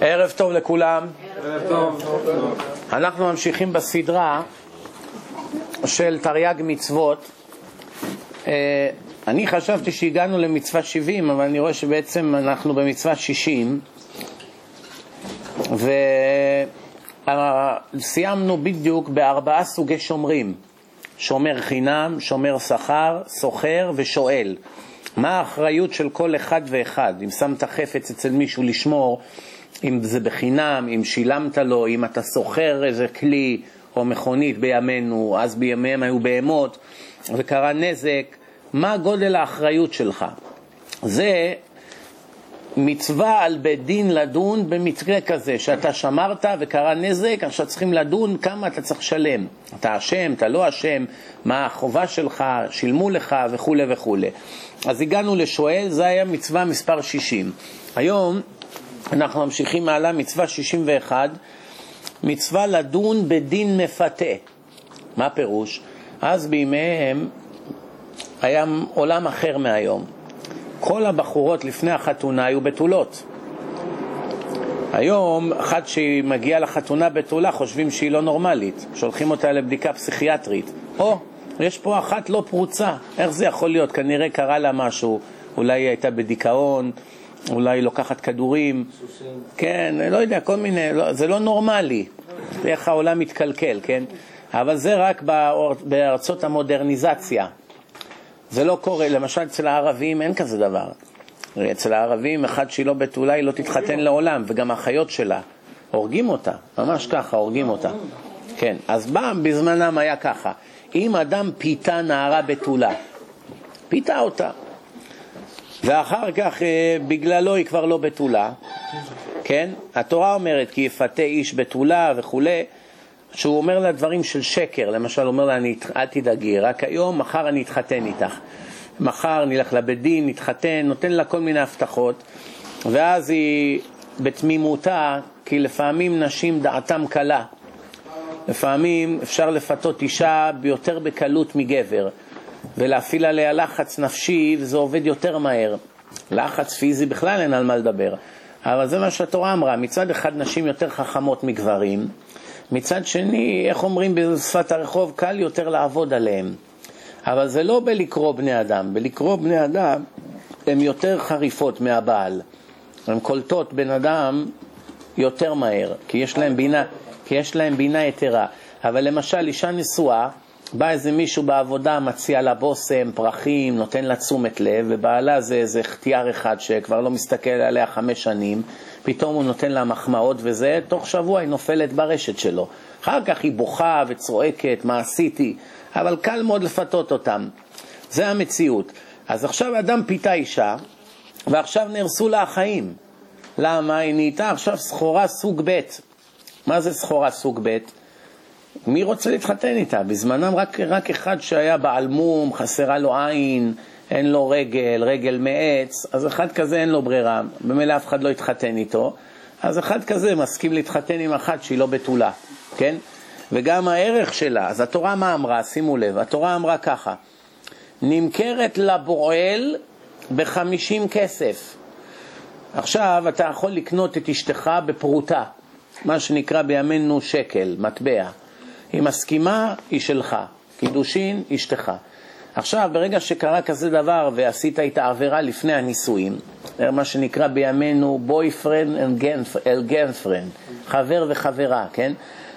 ערב טוב לכולם. אנחנו ממשיכים בסדרה של תרי"ג מצוות. אה, אני חשבתי שהגענו למצווה 70, אבל אני רואה שבעצם אנחנו במצווה 60. וסיימנו בדיוק בארבעה סוגי שומרים. שומר חינם, שומר שכר, סוחר ושואל. מה האחריות של כל אחד ואחד? אם שמת חפץ אצל מישהו לשמור, אם זה בחינם, אם שילמת לו, אם אתה סוחר איזה כלי או מכונית בימינו, אז בימיהם היו בהמות וקרה נזק, מה גודל האחריות שלך? זה מצווה על בית דין לדון במקרה כזה, שאתה שמרת וקרה נזק, עכשיו צריכים לדון כמה אתה צריך לשלם. אתה אשם, אתה לא אשם, מה החובה שלך, שילמו לך וכולי וכולי. אז הגענו לשואל, זה היה מצווה מספר 60. היום אנחנו ממשיכים מעלה מצווה 61, מצווה לדון בדין מפתה. מה פירוש? אז בימיהם היה עולם אחר מהיום. כל הבחורות לפני החתונה היו בתולות. היום, אחת שהיא מגיעה לחתונה בתולה, חושבים שהיא לא נורמלית, שולחים אותה לבדיקה פסיכיאטרית. או, יש פה אחת לא פרוצה, איך זה יכול להיות? כנראה קרה לה משהו, אולי היא הייתה בדיכאון, אולי היא לוקחת כדורים, כן, לא יודע, כל מיני, לא, זה לא נורמלי, איך העולם מתקלקל, כן? אבל זה רק בארצות המודרניזציה. זה לא קורה, למשל אצל הערבים אין כזה דבר. אצל הערבים, אחד שהיא לא בתולה, היא לא תתחתן לעולם, וגם האחיות שלה, הורגים אותה, ממש ככה, הורגים אותה. כן, אז בא, בזמנם היה ככה, אם אדם פיתה נערה בתולה, פיתה אותה, ואחר כך אה, בגללו היא כבר לא בתולה, כן? התורה אומרת כי יפתה איש בתולה וכולי, שהוא אומר לה דברים של שקר, למשל אומר לה אל תדאגי, רק היום, מחר אני אתחתן איתך, מחר נלך לבית דין, נתחתן, נותן לה כל מיני הבטחות, ואז היא בתמימותה, כי לפעמים נשים דעתם קלה, לפעמים אפשר לפתות אישה ביותר בקלות מגבר. ולהפעיל עליה לחץ נפשי, וזה עובד יותר מהר. לחץ פיזי בכלל אין על מה לדבר. אבל זה מה שהתורה אמרה, מצד אחד נשים יותר חכמות מגברים, מצד שני, איך אומרים בשפת הרחוב, קל יותר לעבוד עליהם. אבל זה לא בלקרוא בני אדם, בלקרוא בני אדם הן יותר חריפות מהבעל. הן קולטות בן אדם יותר מהר, כי יש להם בינה, כי יש להם בינה יתרה. אבל למשל, אישה נשואה, בא איזה מישהו בעבודה, מציע לה בושם, פרחים, נותן לה תשומת לב, ובעלה זה איזה חטיאר אחד שכבר לא מסתכל עליה חמש שנים, פתאום הוא נותן לה מחמאות וזה, תוך שבוע היא נופלת ברשת שלו. אחר כך היא בוכה וצועקת, מה עשיתי? אבל קל מאוד לפתות אותם. זה המציאות. אז עכשיו אדם פיתה אישה, ועכשיו נהרסו לה החיים. למה? היא נהייתה עכשיו סחורה סוג ב'. מה זה סחורה סוג ב'? מי רוצה להתחתן איתה? בזמנם רק, רק אחד שהיה בעל מום, חסרה לו עין, אין לו רגל, רגל מעץ, אז אחד כזה אין לו ברירה, במילא אף אחד לא יתחתן איתו, אז אחד כזה מסכים להתחתן עם אחת שהיא לא בתולה, כן? וגם הערך שלה, אז התורה מה אמרה? שימו לב, התורה אמרה ככה, נמכרת לבועל בחמישים כסף. עכשיו אתה יכול לקנות את אשתך בפרוטה, מה שנקרא בימינו שקל, מטבע. היא מסכימה, היא שלך. קידושין, אשתך. עכשיו, ברגע שקרה כזה דבר ועשית את העבירה לפני הנישואים, מה שנקרא בימינו boyfriend and girlfriend, חבר וחברה, כן?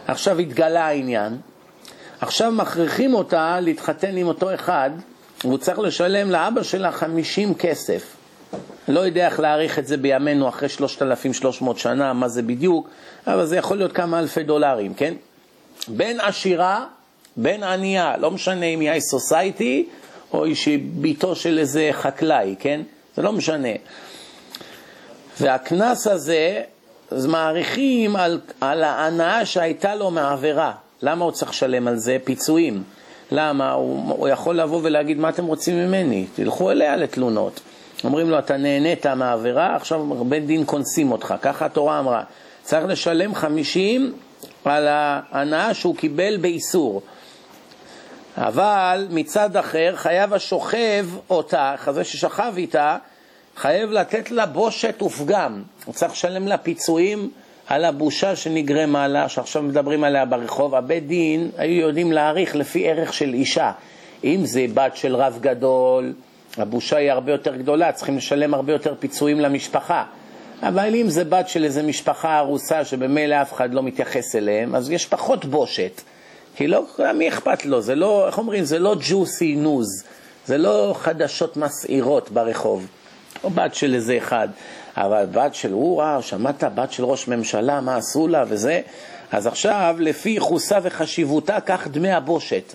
עכשיו התגלה העניין, עכשיו מכריחים אותה להתחתן עם אותו אחד, והוא צריך לשלם לאבא שלה 50 כסף. לא יודע איך להעריך את זה בימינו אחרי 3,300 שנה, מה זה בדיוק, אבל זה יכול להיות כמה אלפי דולרים, כן? בין עשירה, בין ענייה, לא משנה אם היא סוסייטי או שהיא ביתו של איזה חקלאי, כן? זה לא משנה. והקנס הזה, אז מעריכים על, על ההנאה שהייתה לו מהעבירה. למה הוא צריך לשלם על זה? פיצויים. למה? הוא, הוא יכול לבוא ולהגיד, מה אתם רוצים ממני? תלכו אליה לתלונות. אומרים לו, אתה נהנית מהעבירה, עכשיו בית דין קונסים אותך. ככה התורה אמרה. צריך לשלם חמישים על ההנאה שהוא קיבל באיסור. אבל מצד אחר חייב השוכב אותה, כזה ששכב איתה, חייב לתת לה בושת ופגם. הוא צריך לשלם לה פיצויים על הבושה שנגרמה לה, שעכשיו מדברים עליה ברחוב. הבית דין היו יודעים להעריך לפי ערך של אישה. אם זה בת של רב גדול, הבושה היא הרבה יותר גדולה, צריכים לשלם הרבה יותר פיצויים למשפחה. אבל אם זה בת של איזה משפחה ארוסה שבמילא אף אחד לא מתייחס אליהם, אז יש פחות בושת. כי לא, מי אכפת לו? זה לא, איך אומרים? זה לא ג'וסי נוז, זה לא חדשות מסעירות ברחוב. או בת של איזה אחד, אבל בת של, וואו, שמעת? בת של ראש ממשלה, מה עשו לה וזה? אז עכשיו, לפי ייחוסה וחשיבותה, קח דמי הבושת,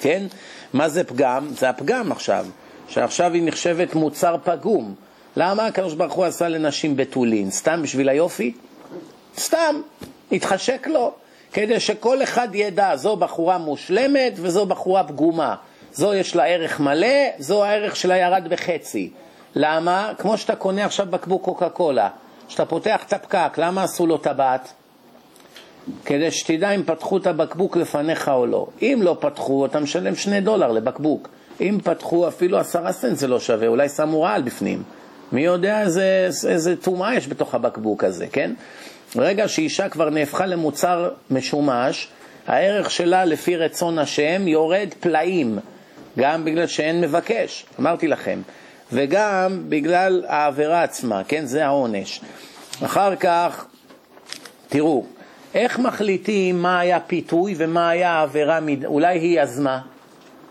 כן? מה זה פגם? זה הפגם עכשיו, שעכשיו היא נחשבת מוצר פגום. למה הקדוש ברוך הוא עשה לנשים בתולין? סתם בשביל היופי? סתם, התחשק לו, כדי שכל אחד ידע, זו בחורה מושלמת וזו בחורה פגומה. זו יש לה ערך מלא, זו הערך שלה ירד בחצי. למה? כמו שאתה קונה עכשיו בקבוק קוקה קולה, כשאתה פותח את הפקק, למה עשו לו טבעת? כדי שתדע אם פתחו את הבקבוק לפניך או לא. אם לא פתחו, אתה משלם שני דולר לבקבוק. אם פתחו, אפילו עשרה סנט זה לא שווה, אולי שמו רעל בפנים. מי יודע איזה, טומאה יש בתוך הבקבוק הזה, כן? ברגע שאישה כבר נהפכה למוצר משומש, הערך שלה לפי רצון השם יורד פלאים, גם בגלל שאין מבקש, אמרתי לכם, וגם בגלל העבירה עצמה, כן? זה העונש. אחר כך, תראו, איך מחליטים מה היה פיתוי ומה היה העבירה, אולי היא יזמה,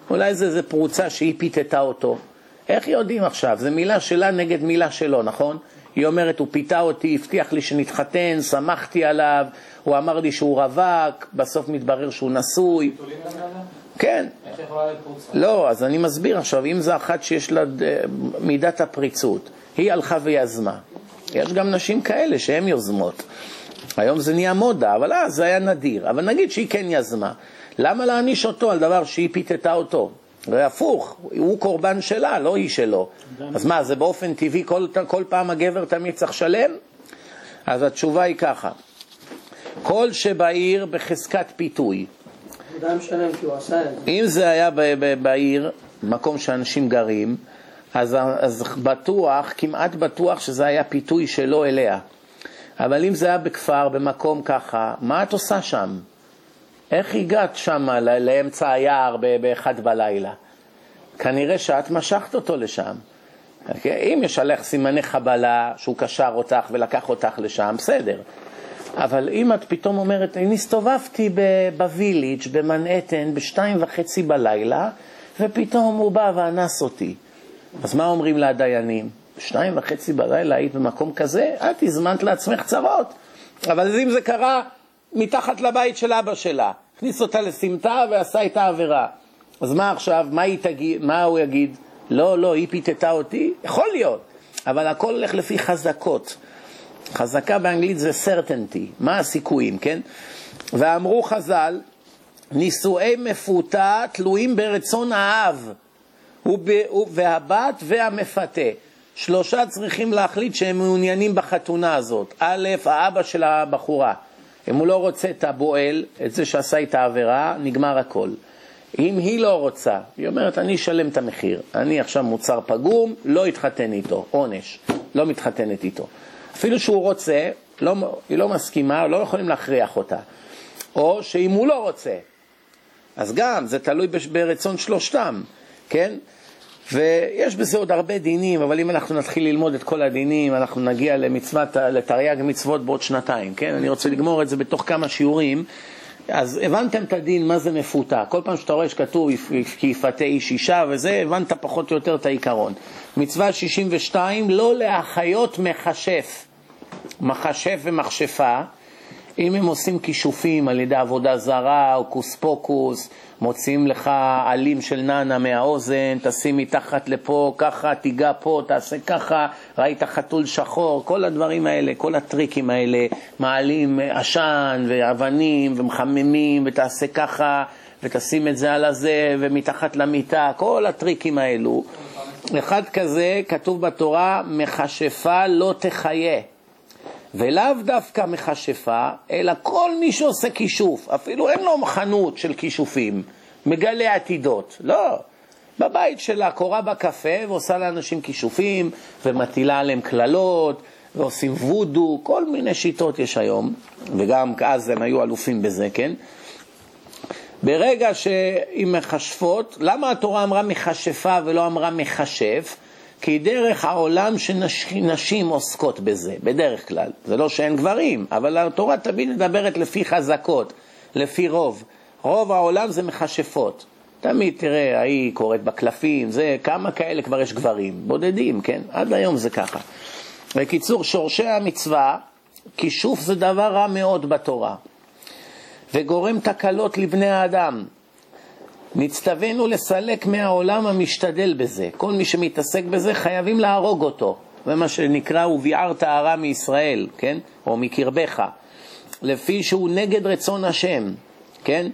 אולי זה איזה פרוצה שהיא פיתתה אותו. איך יודעים עכשיו? זו מילה שלה נגד מילה שלו, נכון? היא אומרת, הוא פיתה אותי, הבטיח לי שנתחתן, שמחתי עליו, הוא אמר לי שהוא רווק, בסוף מתברר שהוא נשוי. כן. לא, אז אני מסביר עכשיו, אם זו אחת שיש לה מידת הפריצות, היא הלכה ויזמה. יש גם נשים כאלה שהן יוזמות. היום זה נהיה מודה, אבל אז זה היה נדיר. אבל נגיד שהיא כן יזמה. למה להעניש אותו על דבר שהיא פיתתה אותו? והפוך, הוא קורבן שלה, לא היא שלו. אז מה, זה באופן טבעי כל, כל פעם הגבר תמיד צריך לשלם? אז התשובה היא ככה, כל שבעיר בחזקת פיתוי. אם זה היה בעיר, מקום שאנשים גרים, אז, אז בטוח, כמעט בטוח שזה היה פיתוי שלו אליה. אבל אם זה היה בכפר, במקום ככה, מה את עושה שם? איך הגעת שם לאמצע היער באחד בלילה? כנראה שאת משכת אותו לשם. אם יש עליך סימני חבלה שהוא קשר אותך ולקח אותך לשם, בסדר. אבל אם את פתאום אומרת, אני הסתובבתי בוויליג' במנהטן בשתיים וחצי בלילה, ופתאום הוא בא ואנס אותי. אז מה אומרים לדיינים? בשתיים וחצי בלילה היית במקום כזה, את הזמנת לעצמך צרות. אבל אם זה קרה מתחת לבית של אבא שלה, הכניס אותה לסמטה ועשה איתה עבירה. אז מה עכשיו, מה, תגיד, מה הוא יגיד? לא, לא, היא פיתתה אותי? יכול להיות, אבל הכל הולך לפי חזקות. חזקה באנגלית זה certainty, מה הסיכויים, כן? ואמרו חז"ל, נישואי מפותה תלויים ברצון האב והבת והמפתה. שלושה צריכים להחליט שהם מעוניינים בחתונה הזאת. א', האבא של הבחורה. אם הוא לא רוצה את הבועל, את זה שעשה איתה עבירה, נגמר הכל. אם היא לא רוצה, היא אומרת, אני אשלם את המחיר. אני עכשיו מוצר פגום, לא אתחתן איתו, עונש, לא מתחתנת איתו. אפילו שהוא רוצה, לא, היא לא מסכימה, לא יכולים להכריח אותה. או שאם הוא לא רוצה, אז גם, זה תלוי ברצון שלושתם, כן? ויש בזה עוד הרבה דינים, אבל אם אנחנו נתחיל ללמוד את כל הדינים, אנחנו נגיע למצוות, לתרי"ג מצוות בעוד שנתיים, כן? אני רוצה לגמור את זה בתוך כמה שיעורים. אז הבנתם את הדין, מה זה מפותה. כל פעם שאתה רואה שכתוב כי יפתה איש אישה וזה, הבנת פחות או יותר את העיקרון. מצווה 62, לא להחיות מכשף. מכשף ומכשפה, אם הם עושים כישופים על ידי עבודה זרה או קוס פוקוס, מוציאים לך עלים של נאנה מהאוזן, תשים מתחת לפה, ככה, תיגע פה, תעשה ככה, ראית חתול שחור, כל הדברים האלה, כל הטריקים האלה, מעלים עשן ואבנים ומחממים ותעשה ככה ותשים את זה על הזה ומתחת למיטה, כל הטריקים האלו. אחד כזה, כתוב בתורה, מכשפה לא תחיה. ולאו דווקא מכשפה, אלא כל מי שעושה כישוף, אפילו אין לו חנות של כישופים, מגלה עתידות, לא. בבית שלה קורה בה קפה ועושה לאנשים כישופים ומטילה עליהם קללות ועושים וודו, כל מיני שיטות יש היום, וגם אז הם היו אלופים בזה, כן? ברגע שהיא מכשפות, למה התורה אמרה מכשפה ולא אמרה מכשף? כי דרך העולם שנשים עוסקות בזה, בדרך כלל. זה לא שאין גברים, אבל התורה תמיד מדברת לפי חזקות, לפי רוב. רוב העולם זה מכשפות. תמיד תראה, ההיא קוראת בקלפים, זה, כמה כאלה כבר יש גברים? בודדים, כן? עד היום זה ככה. בקיצור, שורשי המצווה, כישוף זה דבר רע מאוד בתורה, וגורם תקלות לבני האדם. נצטווינו לסלק מהעולם המשתדל בזה. כל מי שמתעסק בזה חייבים להרוג אותו. זה מה שנקרא וביערת הרע מישראל, כן? או מקרבך. לפי שהוא נגד רצון השם, כן?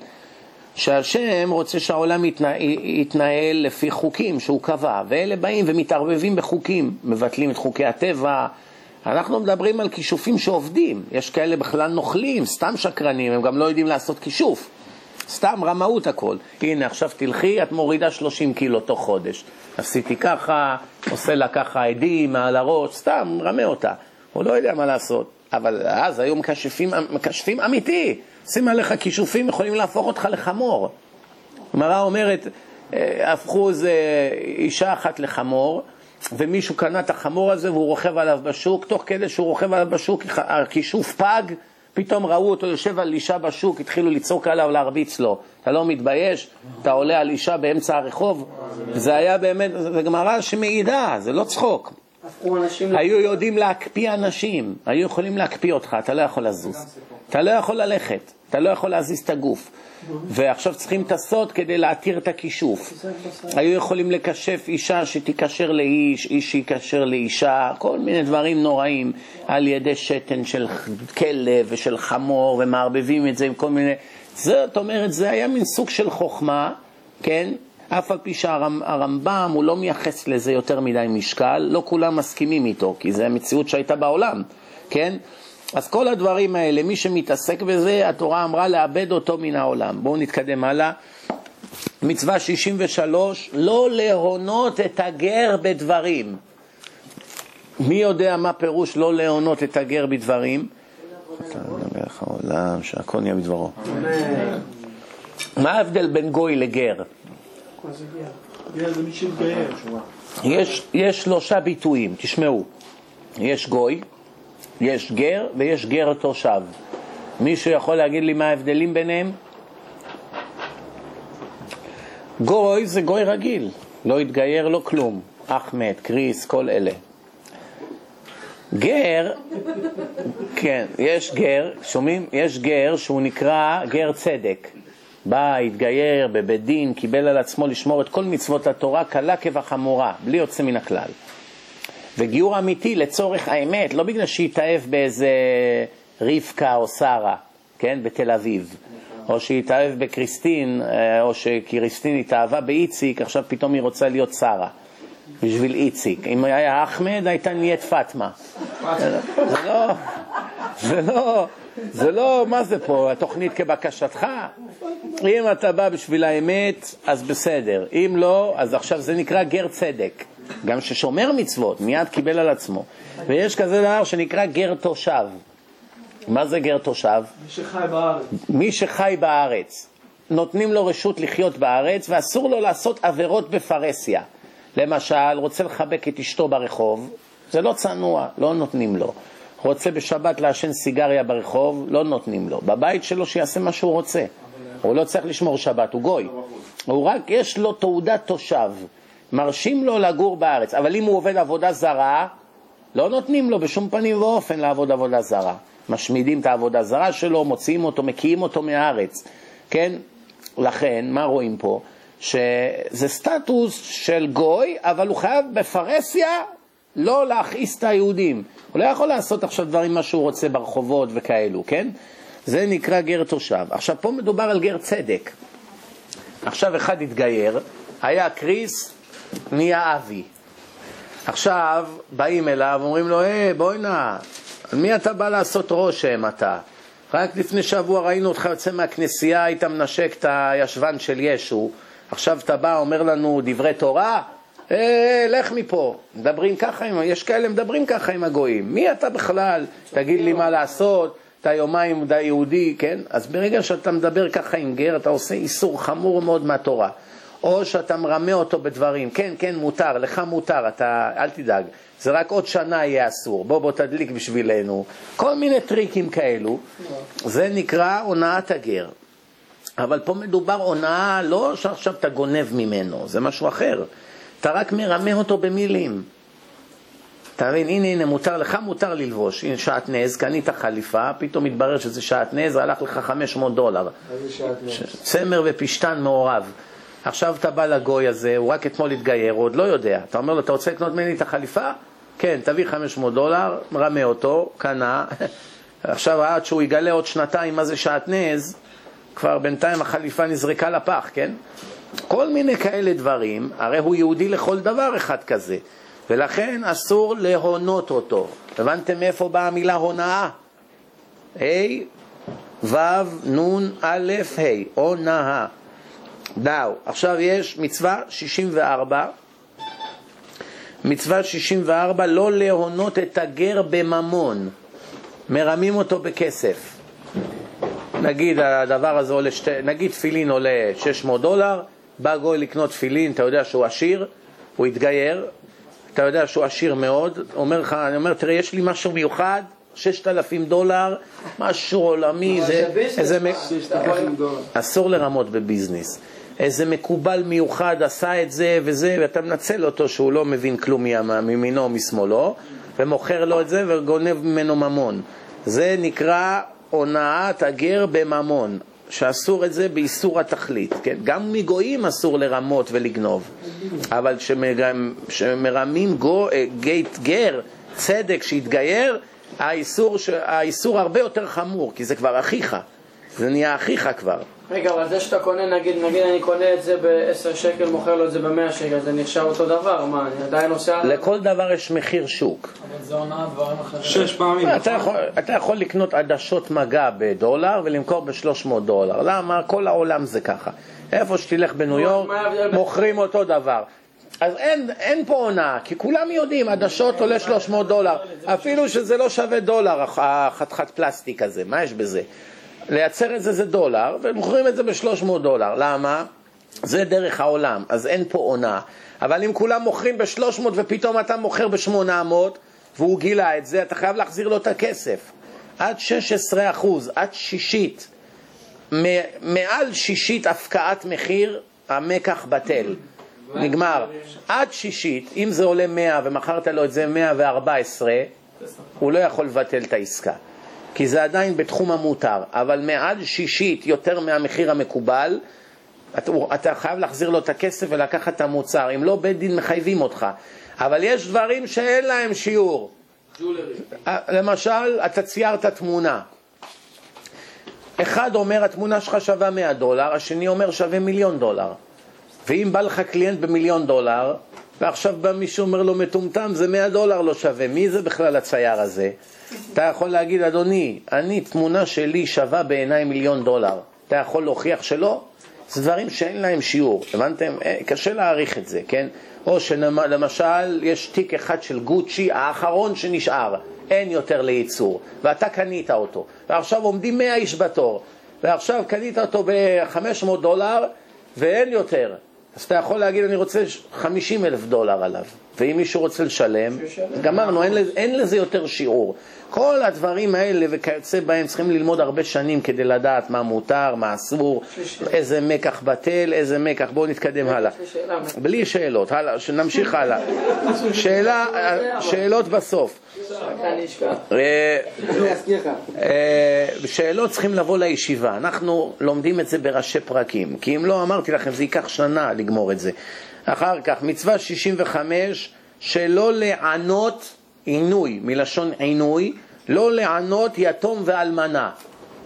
שהשם רוצה שהעולם יתנהל, יתנהל לפי חוקים שהוא קבע, ואלה באים ומתערבבים בחוקים, מבטלים את חוקי הטבע. אנחנו מדברים על כישופים שעובדים, יש כאלה בכלל נוכלים, סתם שקרנים, הם גם לא יודעים לעשות כישוף. סתם רמאות הכל. הנה, עכשיו תלכי, את מורידה 30 קילו תוך חודש. עשיתי ככה, עושה לה ככה עדים מעל הראש, סתם רמה אותה. הוא לא יודע מה לעשות. אבל אז היו מקשפים, מקשפים אמיתי. שים עליך כישופים, יכולים להפוך אותך לחמור. הגמרא אומרת, אה, הפכו איזה אישה אחת לחמור, ומישהו קנה את החמור הזה והוא רוכב עליו בשוק, תוך כדי שהוא רוכב עליו בשוק, הכישוף פג, פתאום ראו אותו יושב על אישה בשוק, התחילו לצעוק עליו, להרביץ לו. אתה לא מתבייש? אתה עולה על אישה באמצע הרחוב? זה היה באמת, זו גמרא שמעידה, זה לא צחוק. היו יודעים להקפיא אנשים, היו יכולים להקפיא אותך, אתה לא יכול לזוז. אתה לא יכול ללכת, אתה לא יכול להזיז את הגוף. ועכשיו צריכים את הסוד כדי להתיר את הכישוף. היו יכולים לקשף אישה שתיקשר לאיש, איש שיקשר לאישה, כל מיני דברים נוראים על ידי שתן של כלב ושל חמור, ומערבבים את זה עם כל מיני... זאת אומרת, זה היה מין סוג של חוכמה, כן? אף על פי שהרמב"ם הוא לא מייחס לזה יותר מדי משקל, לא כולם מסכימים איתו, כי זו המציאות שהייתה בעולם, כן? אז כל הדברים האלה, מי שמתעסק בזה, התורה אמרה לאבד אותו מן העולם. בואו נתקדם הלאה. מצווה 63, לא להונות את הגר בדברים. מי יודע מה פירוש לא להונות את הגר בדברים? העולם, שהכל נהיה בדברו. מה ההבדל בין גוי לגר? יש, שלושה ביטויים, תשמעו. יש גוי, יש גר ויש גר תושב. מישהו יכול להגיד לי מה ההבדלים ביניהם? גוי זה גוי רגיל, לא התגייר, לא כלום. אחמד, קריס, כל אלה. גר, כן, יש גר, שומעים? יש גר שהוא נקרא גר צדק. בא, התגייר בבית דין, קיבל על עצמו לשמור את כל מצוות התורה קלה כבחמורה, בלי יוצא מן הכלל. וגיור אמיתי לצורך האמת, לא בגלל שהתאהב באיזה רבקה או שרה, כן, בתל אביב, או שהתאהב בקריסטין, אה, או שקריסטין התאהבה באיציק, עכשיו פתאום היא רוצה להיות שרה. בשביל איציק. אם היה אחמד, הייתה נהיית פאטמה. זה לא, זה לא, זה לא, מה זה פה, התוכנית כבקשתך? אם אתה בא בשביל האמת, אז בסדר. אם לא, אז עכשיו זה נקרא גר צדק. גם ששומר מצוות, מיד קיבל על עצמו. ויש כזה דבר שנקרא גר תושב. מה זה גר תושב? מי שחי בארץ. מי שחי בארץ. נותנים לו רשות לחיות בארץ, ואסור לו לעשות עבירות בפרהסיה. למשל, רוצה לחבק את אשתו ברחוב, זה לא צנוע, לא נותנים לו. רוצה בשבת לעשן סיגריה ברחוב, לא נותנים לו. בבית שלו שיעשה מה שהוא רוצה. הוא לא צריך לשמור שבת, הוא גוי. הוא רק, יש לו תעודת תושב. מרשים לו לגור בארץ, אבל אם הוא עובד עבודה זרה, לא נותנים לו בשום פנים ואופן לעבוד עבודה זרה. משמידים את העבודה זרה שלו, מוציאים אותו, מקיאים אותו מהארץ, כן? לכן, מה רואים פה? שזה סטטוס של גוי, אבל הוא חייב בפרהסיה לא להכעיס את היהודים. הוא לא יכול לעשות עכשיו דברים מה שהוא רוצה ברחובות וכאלו, כן? זה נקרא גר תושב. עכשיו, פה מדובר על גר צדק. עכשיו אחד התגייר, היה קריס, נהיה אבי. עכשיו באים אליו, אומרים לו, היי, בואי נא, על מי אתה בא לעשות רושם אתה? רק לפני שבוע ראינו אותך יוצא מהכנסייה, היית מנשק את הישבן של ישו, עכשיו אתה בא, אומר לנו דברי תורה, אה, אה, לך מפה. מדברים ככה, עם, יש כאלה מדברים ככה עם הגויים. מי אתה בכלל? תגיד לי מה לעשות, אתה יומיים יהודי, כן? אז ברגע שאתה מדבר ככה עם גר, אתה עושה איסור חמור מאוד מהתורה. או שאתה מרמה אותו בדברים, כן, כן, מותר, לך מותר, אתה, אל תדאג, זה רק עוד שנה יהיה אסור, בוא בוא תדליק בשבילנו, כל מיני טריקים כאלו, זה נקרא הונאת הגר. אבל פה מדובר הונאה לא שעכשיו אתה גונב ממנו, זה משהו אחר. אתה רק מרמה אותו במילים. אתה מבין, הנה, הנה, מותר לך, מותר ללבוש. הנה, שעטנז, קנית חליפה, פתאום מתברר שזה שעטנז, הלך לך 500 דולר. איזה שעטנז? צמר ופשתן מעורב. עכשיו אתה בא לגוי הזה, הוא רק אתמול התגייר, הוא עוד לא יודע. אתה אומר לו, אתה רוצה לקנות ממני את החליפה? כן, תביא 500 דולר, מרמה אותו, קנה. עכשיו עד שהוא יגלה עוד שנתיים מה זה שעטנז, כבר בינתיים החליפה נזרקה לפח, כן? כל מיני כאלה דברים, הרי הוא יהודי לכל דבר אחד כזה, ולכן אסור להונות אותו. הבנתם מאיפה באה המילה הונאה? ה' ו' נ' א' ה', הונאה. דאו. עכשיו יש מצווה 64, מצווה 64, לא להונות את הגר בממון, מרמים אותו בכסף. נגיד הדבר הזה עולה, שתי, נגיד תפילין עולה 600 דולר, בא גוי לקנות תפילין, אתה יודע שהוא עשיר, הוא התגייר, אתה יודע שהוא עשיר מאוד, אומר לך, אני אומר, תראה, יש לי משהו מיוחד, 6,000 דולר, משהו עולמי, זה, איזה, אסור לרמות בביזנס. איזה מקובל מיוחד עשה את זה וזה, ואתה מנצל אותו שהוא לא מבין כלום מימינו או משמאלו, ומוכר לו את זה וגונב ממנו ממון. זה נקרא הונאת הגר בממון, שאסור את זה באיסור התכלית, כן? גם מגויים אסור לרמות ולגנוב, אבל כשמרמים גו, אה, גייט גר, צדק שהתגייר, האיסור, האיסור הרבה יותר חמור, כי זה כבר אחיך, זה נהיה אחיך כבר. רגע, אבל זה שאתה קונה, נגיד, נגיד אני קונה את זה ב-10 שקל, מוכר לו את זה ב-100 שקל, זה נחשב אותו דבר, מה, אני עדיין עושה... לכל דבר יש מחיר שוק. אבל זה הונאה דברים אחרים. שש פעמים. אתה יכול, אתה יכול לקנות עדשות מגע בדולר ולמכור ב-300 דולר. למה? כל העולם זה ככה. איפה שתלך בניו יורק, מוכרים אותו דבר. אז אין, אין פה הונאה, כי כולם יודעים, עדשות עולה 300 דולר, אפילו שזה לא שווה דולר, החתיכת פלסטיק הזה, מה יש בזה? לייצר את זה זה דולר, ומוכרים את זה ב-300 דולר. למה? זה דרך העולם, אז אין פה עונה. אבל אם כולם מוכרים ב-300 ופתאום אתה מוכר ב-800 והוא גילה את זה, אתה חייב להחזיר לו את הכסף. עד 16 אחוז, עד שישית, מעל שישית הפקעת מחיר, המקח בטל. נגמר. עד שישית, אם זה עולה 100 ומכרת לו את זה 114, הוא לא יכול לבטל את העסקה. כי זה עדיין בתחום המותר, אבל מעל שישית יותר מהמחיר המקובל, אתה, אתה חייב להחזיר לו את הכסף ולקחת את המוצר, אם לא בית דין מחייבים אותך. אבל יש דברים שאין להם שיעור. אה, למשל, אתה ציירת תמונה. אחד אומר התמונה שלך שווה 100 דולר, השני אומר שווה מיליון דולר. ואם בא לך קליינט במיליון דולר, ועכשיו בא מישהו אומר לו מטומטם, זה 100 דולר לא שווה, מי זה בכלל הצייר הזה? אתה יכול להגיד, אדוני, אני, תמונה שלי שווה בעיניי מיליון דולר. אתה יכול להוכיח שלא? זה דברים שאין להם שיעור, הבנתם? אה, קשה להעריך את זה, כן? או שלמשל יש תיק אחד של גוצ'י, האחרון שנשאר, אין יותר לייצור, ואתה קנית אותו, ועכשיו עומדים 100 איש בתור, ועכשיו קנית אותו ב-500 דולר ואין יותר, אז אתה יכול להגיד, אני רוצה 50 אלף דולר עליו, ואם מישהו רוצה לשלם, גמרנו, אין, אין לזה יותר שיעור. כל הדברים האלה וכיוצא בהם צריכים ללמוד הרבה שנים כדי לדעת מה מותר, מה אסור, איזה מקח בטל, איזה מקח. בואו נתקדם הלאה. בלי שאלות, הלאה, נמשיך הלאה. שאלה, שאלות בסוף. אה, אה, שאלות צריכים לבוא לישיבה. אנחנו לומדים את זה בראשי פרקים, כי אם לא, אמרתי לכם, זה ייקח שנה לגמור את זה. אחר כך, מצווה 65, שלא לענות עינוי, מלשון עינוי, לא לענות יתום ואלמנה.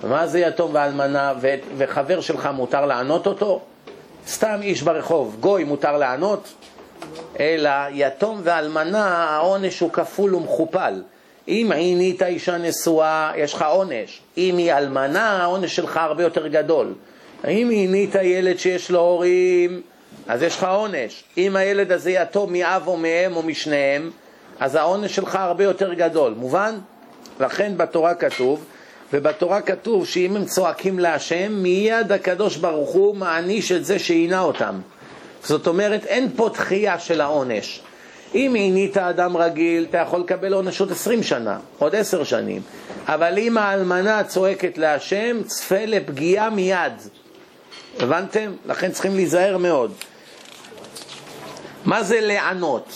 מה זה יתום ואלמנה ו- וחבר שלך מותר לענות אותו? סתם איש ברחוב, גוי מותר לענות? אלא יתום ואלמנה העונש הוא כפול ומכופל. אם עינית אישה נשואה, יש לך עונש. אם היא אלמנה, העונש שלך הרבה יותר גדול. אם עינית ילד שיש לו הורים, אז יש לך עונש. אם הילד הזה יתום מאב או מאם או משניהם, אז העונש שלך הרבה יותר גדול, מובן? לכן בתורה כתוב, ובתורה כתוב שאם הם צועקים להשם, מיד הקדוש ברוך הוא מעניש את זה שעינה אותם. זאת אומרת, אין פה דחייה של העונש. אם עינית אדם רגיל, אתה יכול לקבל עונש עוד עשרים שנה, עוד עשר שנים. אבל אם האלמנה צועקת להשם, צפה לפגיעה מיד. הבנתם? לכן צריכים להיזהר מאוד. מה זה לענות?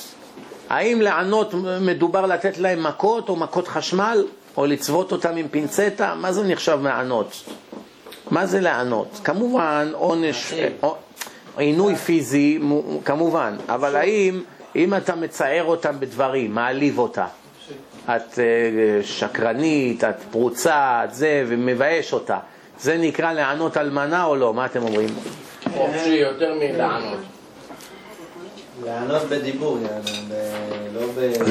האם לענות מדובר לתת להם מכות או מכות חשמל? או לצוות אותם עם פינצטה? מה זה נחשב מענות? מה זה לענות? כמובן עונש, עינוי פיזי, כמובן, אבל האם אם אתה מצער אותם בדברים, מעליב אותה, את אה, שקרנית, את פרוצה, את זה, ומבייש אותה, זה נקרא לענות אלמנה או לא? מה אתם אומרים? חופשי יותר מלענות. לענות בדיבור, לא ב...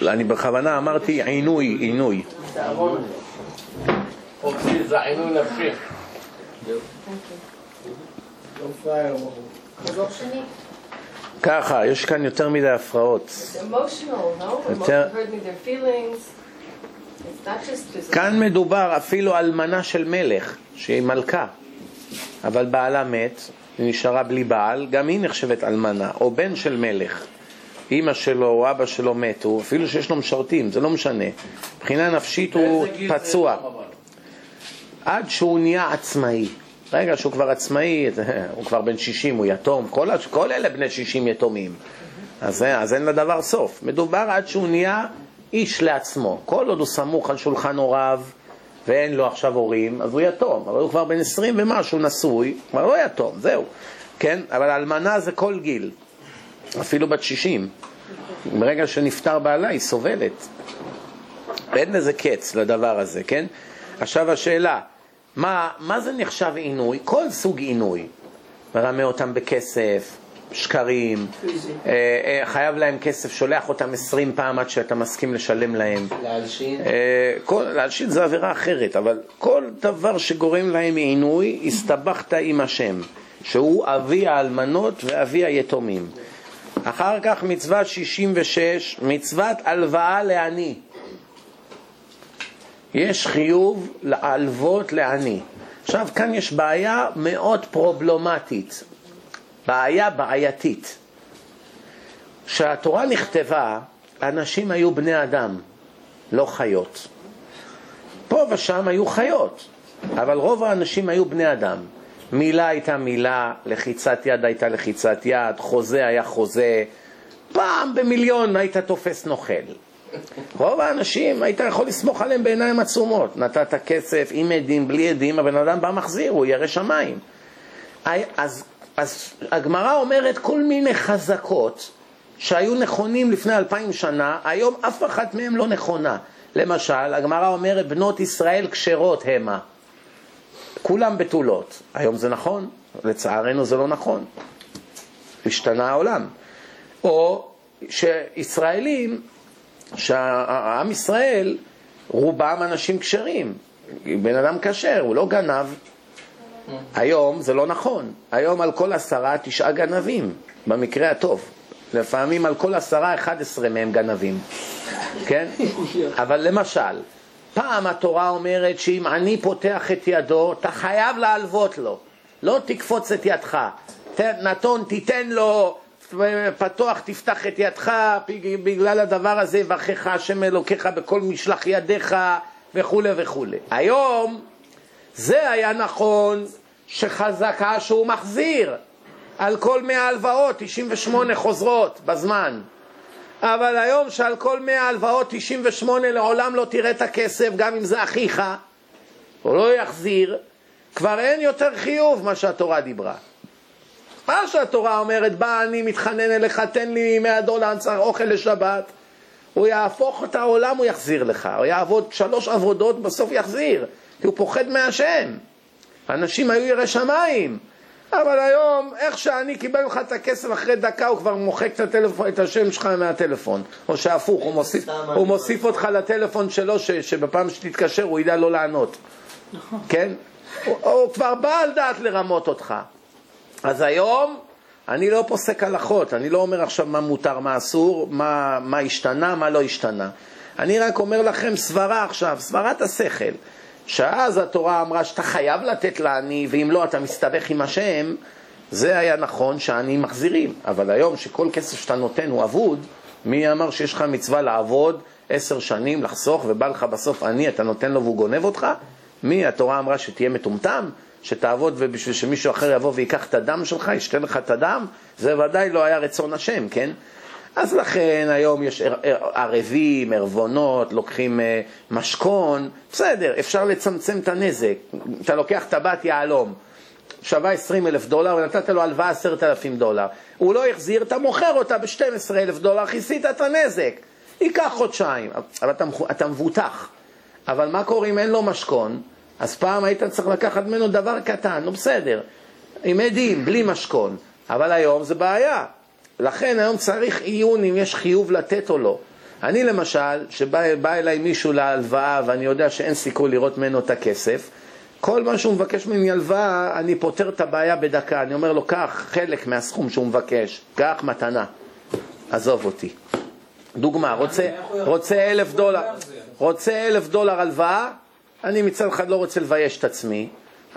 לא, אני בכוונה אמרתי עינוי, עינוי. חופשי זה עינוי נפשי. ככה, יש כאן יותר מדי הפרעות. יותר... כאן מדובר אפילו אלמנה של מלך, שהיא מלכה, אבל בעלה מת, היא נשארה בלי בעל, גם היא נחשבת אלמנה, או בן של מלך. אימא שלו או אבא שלו מתו, אפילו שיש לו משרתים, זה לא משנה. מבחינה נפשית הוא פצוע. עד שהוא נהיה עצמאי. רגע שהוא כבר עצמאי, הוא כבר בן 60, הוא יתום, כל, כל אלה בני 60 יתומים. אז, אז אין לדבר סוף. מדובר עד שהוא נהיה איש לעצמו. כל עוד הוא סמוך על שולחן הוריו ואין לו עכשיו הורים, אז הוא יתום. אבל הוא כבר בן 20 ומשהו נשוי, כבר לא יתום, זהו. כן? אבל אלמנה זה כל גיל. אפילו בת 60. ברגע שנפטר בעלה היא סובלת. אין לזה קץ לדבר הזה, כן? עכשיו השאלה, מה, מה זה נחשב עינוי? כל סוג עינוי. מרמה אותם בכסף, שקרים, אה, אה, חייב להם כסף, שולח אותם עשרים פעם עד שאתה מסכים לשלם להם. להלשין? אה, להלשין זה עבירה אחרת, אבל כל דבר שגורם להם עינוי, הסתבכת עם השם, שהוא אבי האלמנות ואבי היתומים. אחר כך מצווה 66, מצוות הלוואה לעני. יש חיוב להלוות לעני. עכשיו, כאן יש בעיה מאוד פרובלמטית, בעיה בעייתית. כשהתורה נכתבה, אנשים היו בני אדם, לא חיות. פה ושם היו חיות, אבל רוב האנשים היו בני אדם. מילה הייתה מילה, לחיצת יד הייתה לחיצת יד, חוזה היה חוזה. פעם במיליון היית תופס נוכל. רוב האנשים היית יכול לסמוך עליהם בעיניים עצומות. נתת כסף עם עדים, בלי עדים, הבן אדם בא מחזיר, הוא ירא שמיים. אז, אז הגמרא אומרת כל מיני חזקות שהיו נכונים לפני אלפיים שנה, היום אף אחת מהן לא נכונה. למשל, הגמרא אומרת בנות ישראל כשרות המה. כולם בתולות. היום זה נכון, לצערנו זה לא נכון. השתנה העולם. או שישראלים, שהעם ישראל, רובם אנשים כשרים. בן אדם כשר, הוא לא גנב. היום זה לא נכון. היום על כל עשרה, תשעה גנבים, במקרה הטוב. לפעמים על כל עשרה, אחד עשרה מהם גנבים. כן? אבל למשל, פעם התורה אומרת שאם אני פותח את ידו, אתה חייב להלוות לו. לא תקפוץ את ידך. נתון, תיתן לו, פתוח תפתח את ידך, בגלל הדבר הזה יברכך השם אלוקיך בכל משלח ידיך וכולי וכולי. היום זה היה נכון שחזקה שהוא מחזיר על כל מאה הלוואות, 98 חוזרות בזמן. אבל היום שעל כל 100 הלוואות 98 לעולם לא תראה את הכסף, גם אם זה אחיך, הוא לא יחזיר, כבר אין יותר חיוב מה שהתורה דיברה. מה שהתורה אומרת, בא אני מתחנן אליך, תן לי 100 דולר, אני צריך אוכל לשבת, הוא יהפוך את העולם, הוא יחזיר לך. הוא יעבוד שלוש עבודות, בסוף יחזיר, כי הוא פוחד מהשם. אנשים היו ירא שמיים. אבל היום, איך שאני קיבל ממך את הכסף אחרי דקה, הוא כבר מוחק את, הטלפון, את השם שלך מהטלפון. או שהפוך, הוא מוסיף, הוא מוסיף אותך לטלפון שלו, ש, שבפעם שתתקשר הוא ידע לא לענות. נכון. כן? הוא, הוא כבר בא על דעת לרמות אותך. אז היום אני לא פוסק הלכות, אני לא אומר עכשיו מה מותר, מה אסור, מה, מה השתנה, מה לא השתנה. אני רק אומר לכם סברה עכשיו, סברת השכל, שאז התורה אמרה שאתה חייב לתת לעני, ואם לא אתה מסתבך עם השם, זה היה נכון שהעניים מחזירים. אבל היום שכל כסף שאתה נותן הוא אבוד, מי אמר שיש לך מצווה לעבוד עשר שנים, לחסוך, ובא לך בסוף עני, אתה נותן לו והוא גונב אותך? מי? התורה אמרה שתהיה מטומטם? שתעבוד ובשביל שמישהו אחר יבוא ויקח את הדם שלך, ישתה לך את הדם? זה ודאי לא היה רצון השם, כן? אז לכן היום יש ערבים, ערבונות, לוקחים אה, משכון, בסדר, אפשר לצמצם את הנזק. אתה לוקח טבעת יהלום, שווה 20 אלף דולר ונתת לו הלוואה 10,000 דולר. הוא לא החזיר, אתה מוכר אותה ב-12 אלף דולר, כיסית את הנזק. ייקח חודשיים, אבל אתה, אתה מבוטח. אבל מה קורה אם אין לו משכון? אז פעם היית צריך לקחת ממנו דבר קטן, נו בסדר, עם עדים, בלי משכון. אבל היום זה בעיה. לכן היום צריך עיון אם יש חיוב לתת או לא. אני למשל, שבא אליי מישהו להלוואה ואני יודע שאין סיכוי לראות ממנו את הכסף, כל מה שהוא מבקש ממני הלוואה, אני פותר את הבעיה בדקה. אני אומר לו, קח חלק מהסכום שהוא מבקש, קח מתנה, עזוב אותי. דוגמה, רוצה, רוצה אלף דולר, רוצה אלף דולר הלוואה, אני מצד אחד לא רוצה לבייש את עצמי,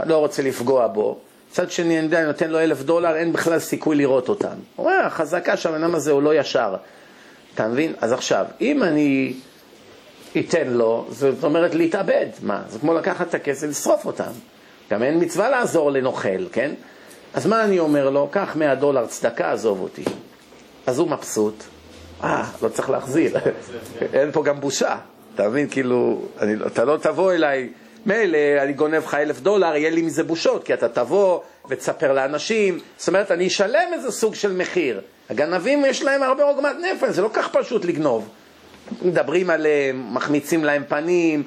לא רוצה לפגוע בו, מצד שני אני יודע, אני נותן לו אלף דולר, אין בכלל סיכוי לראות אותם. הוא אומר, החזקה שהבן אדם הזה הוא לא ישר. אתה מבין? אז עכשיו, אם אני ייתן לו, זאת אומרת להתאבד. מה? זה כמו לקחת את הכסף ולשרוף אותם. גם אין מצווה לעזור לנוכל, כן? אז מה אני אומר לו? קח 100 דולר צדקה, עזוב אותי. אז הוא מבסוט. אה, לא צריך להחזיר. אין פה גם בושה. אתה מבין? כאילו, אני, אתה לא תבוא אליי, מילא אני גונב לך אלף דולר, יהיה לי מזה בושות, כי אתה תבוא ותספר לאנשים. זאת אומרת, אני אשלם איזה סוג של מחיר. הגנבים יש להם הרבה עוגמת נפש, זה לא כך פשוט לגנוב. מדברים עליהם, מחמיצים להם פנים,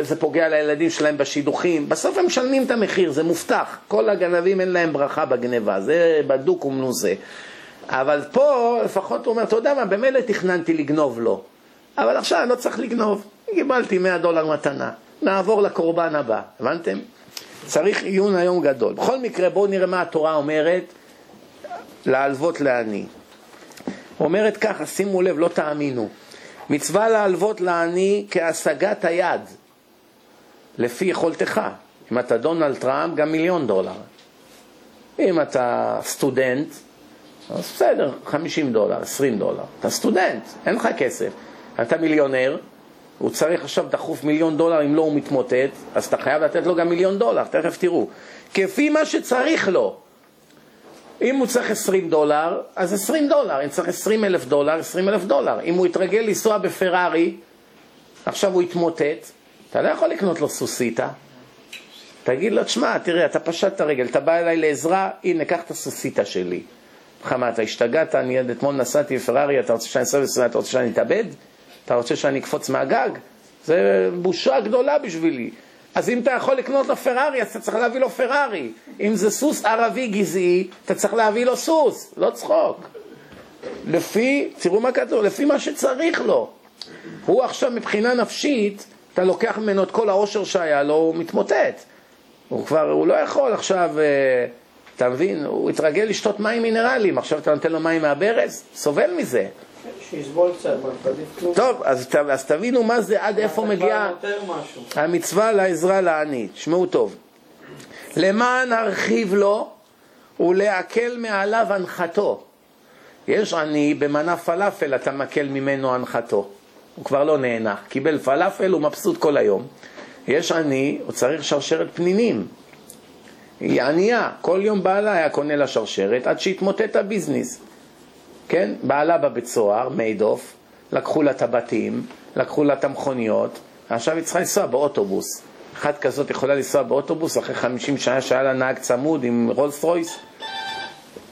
זה פוגע לילדים שלהם בשידוכים, בסוף הם משלמים את המחיר, זה מובטח. כל הגנבים אין להם ברכה בגניבה, זה בדוק ומנוסה. אבל פה לפחות הוא אומר, אתה יודע מה, במילא תכננתי לגנוב לו, אבל עכשיו אני לא צריך לגנוב, קיבלתי 100 דולר מתנה, נעבור לקורבן הבא, הבנתם? צריך עיון היום גדול. בכל מקרה, בואו נראה מה התורה אומרת להלוות לעני. אומרת ככה, שימו לב, לא תאמינו. מצווה להלוות לעני כהשגת היד, לפי יכולתך. אם אתה דונלד טראמפ, גם מיליון דולר. אם אתה סטודנט, אז בסדר, 50 דולר, 20 דולר. אתה סטודנט, אין לך כסף. אתה מיליונר, הוא צריך עכשיו דחוף מיליון דולר, אם לא הוא מתמוטט, אז אתה חייב לתת לו גם מיליון דולר, תכף תראו. כפי מה שצריך לו. אם הוא צריך 20 דולר, אז 20 דולר. אם צריך 20 אלף דולר, 20 אלף דולר. אם הוא יתרגל לנסוע בפרארי, עכשיו הוא יתמוטט, אתה לא יכול לקנות לו סוסיתא. תגיד לו, תשמע, תראה, אתה פשט את הרגל, אתה בא אליי לעזרה, הנה, קח את הסוסיתא שלי. מה, אתה השתגעת? אני עד אתמול נסעתי בפרארי, אתה רוצה שאני אסע בסביבה, אתה רוצה שאני אתאבד? אתה רוצה שאני אקפוץ מהגג? זה בושה גדולה בשבילי. אז אם אתה יכול לקנות לו פרארי, אז אתה צריך להביא לו פרארי. אם זה סוס ערבי גזעי, אתה צריך להביא לו סוס, לא צחוק. לפי, תראו מה כתוב, לפי מה שצריך לו. הוא עכשיו מבחינה נפשית, אתה לוקח ממנו את כל העושר שהיה לו, הוא מתמוטט. הוא כבר, הוא לא יכול עכשיו, אה, אתה מבין? הוא התרגל לשתות מים מינרליים, עכשיו אתה נותן לו מים מהברז? סובל מזה. שיסבול קצת, עדיף כלום. טוב, אז, אז תבינו מה זה, עד איפה מגיעה. המצווה לעזרה לעני. תשמעו טוב. למען הרחיב לו ולהקל מעליו הנחתו. יש עני במנה פלאפל, אתה מקל ממנו הנחתו. הוא כבר לא נהנה. קיבל פלאפל, הוא מבסוט כל היום. יש עני, הוא צריך שרשרת פנינים. היא ענייה, כל יום בעלה היה קונה לה שרשרת עד שהתמוטט הביזנס. כן? בעלה בבית סוהר, מיידוף, לקחו לה את הבתים, לקחו לה את המכוניות, עכשיו היא צריכה לנסוע באוטובוס. אחת כזאת יכולה לנסוע באוטובוס אחרי 50 שנה שהיה לה נהג צמוד עם רולס רויס.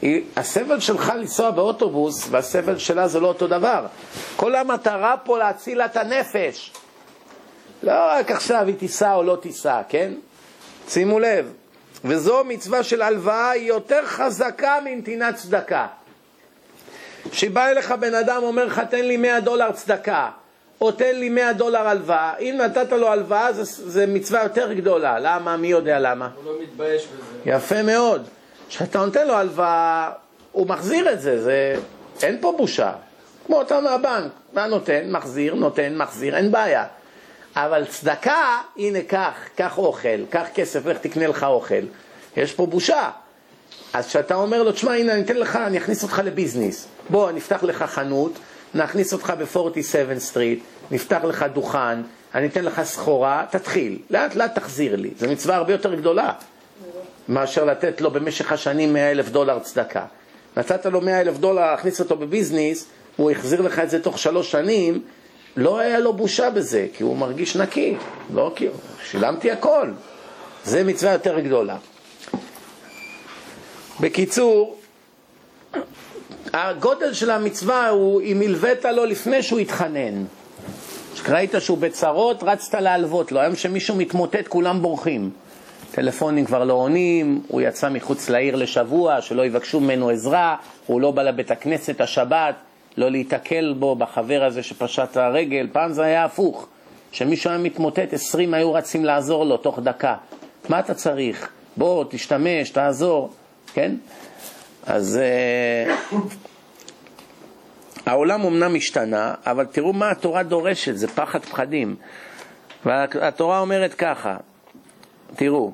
היא, הסבל שלך לנסוע באוטובוס והסבל שלה זה לא אותו דבר. כל המטרה פה להציל לה את הנפש. לא רק עכשיו היא תיסע או לא תיסע, כן? שימו לב. וזו מצווה של הלוואה היא יותר חזקה מנתינת צדקה. שבא אליך בן אדם, אומר לך, תן לי 100 דולר צדקה, או תן לי 100 דולר הלוואה, אם נתת לו הלוואה זה, זה מצווה יותר גדולה. למה? מי יודע למה? הוא לא מתבייש בזה. יפה מאוד. כשאתה נותן לו הלוואה, הוא מחזיר את זה, זה... אין פה בושה. כמו אתה מהבנק, מה נותן? מחזיר, נותן, מחזיר, אין בעיה. אבל צדקה, הנה קח, קח אוכל, קח כסף, לך תקנה לך אוכל. יש פה בושה. אז כשאתה אומר לו, תשמע, הנה, אני אתן לך, אני אכניס אותך לביזנס. בוא, נפתח לך חנות, נכניס אותך ב-47 סטריט, נפתח לך דוכן, אני אתן לך סחורה, תתחיל. לאט לאט תחזיר לי. זו מצווה הרבה יותר גדולה מאשר לתת לו במשך השנים 100 אלף דולר צדקה. נתת לו 100 אלף דולר להכניס אותו בביזנס, הוא החזיר לך את זה תוך שלוש שנים, לא היה לו בושה בזה, כי הוא מרגיש נקי. לא כי... שילמתי הכל. זה מצווה יותר גדולה. בקיצור, הגודל של המצווה הוא אם הלווית לו לפני שהוא התחנן. ראית שהוא בצרות, רצת להלוות לו. היום שמישהו מתמוטט, כולם בורחים. טלפונים כבר לא עונים, הוא יצא מחוץ לעיר לשבוע, שלא יבקשו ממנו עזרה, הוא לא בא לבית הכנסת השבת, לא להיתקל בו, בחבר הזה שפשט הרגל. פעם זה היה הפוך. כשמישהו היה מתמוטט, עשרים היו רצים לעזור לו תוך דקה. מה אתה צריך? בוא, תשתמש, תעזור, כן? אז אה, העולם אמנם השתנה, אבל תראו מה התורה דורשת, זה פחד פחדים. והתורה אומרת ככה, תראו,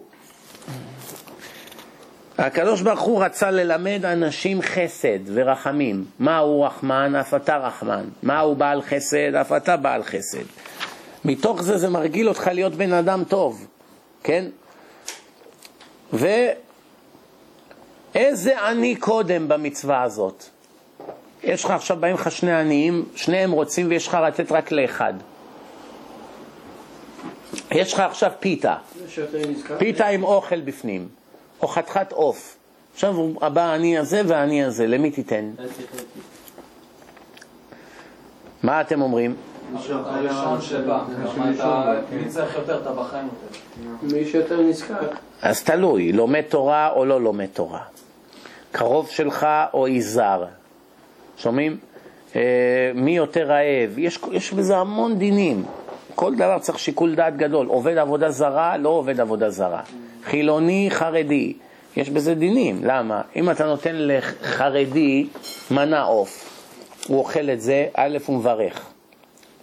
הקדוש ברוך הוא רצה ללמד אנשים חסד ורחמים. מהו רחמן? אף אתה רחמן. מהו בעל חסד? אף אתה בעל חסד. מתוך זה זה מרגיל אותך להיות בן אדם טוב, כן? ואיזה עני קודם במצווה הזאת? יש לך עכשיו, באים לך שני עניים, שניהם רוצים ויש לך לתת רק לאחד. יש לך עכשיו פיתה, פיתה עם אוכל בפנים, או חתיכת עוף. עכשיו הבא העני הזה והעני הזה, למי תיתן? מה אתם אומרים? הראשון שבא, מי צריך יותר, אתה בחיים יותר. מי שיותר נזקק. אז תלוי, לומד תורה או לא לומד תורה. קרוב שלך או יזהר. שומעים? אה, מי יותר רעב? יש, יש בזה המון דינים. כל דבר צריך שיקול דעת גדול. עובד עבודה זרה, לא עובד עבודה זרה. חילוני, חרדי. יש בזה דינים. למה? אם אתה נותן לחרדי מנה עוף, הוא אוכל את זה, א', הוא מברך.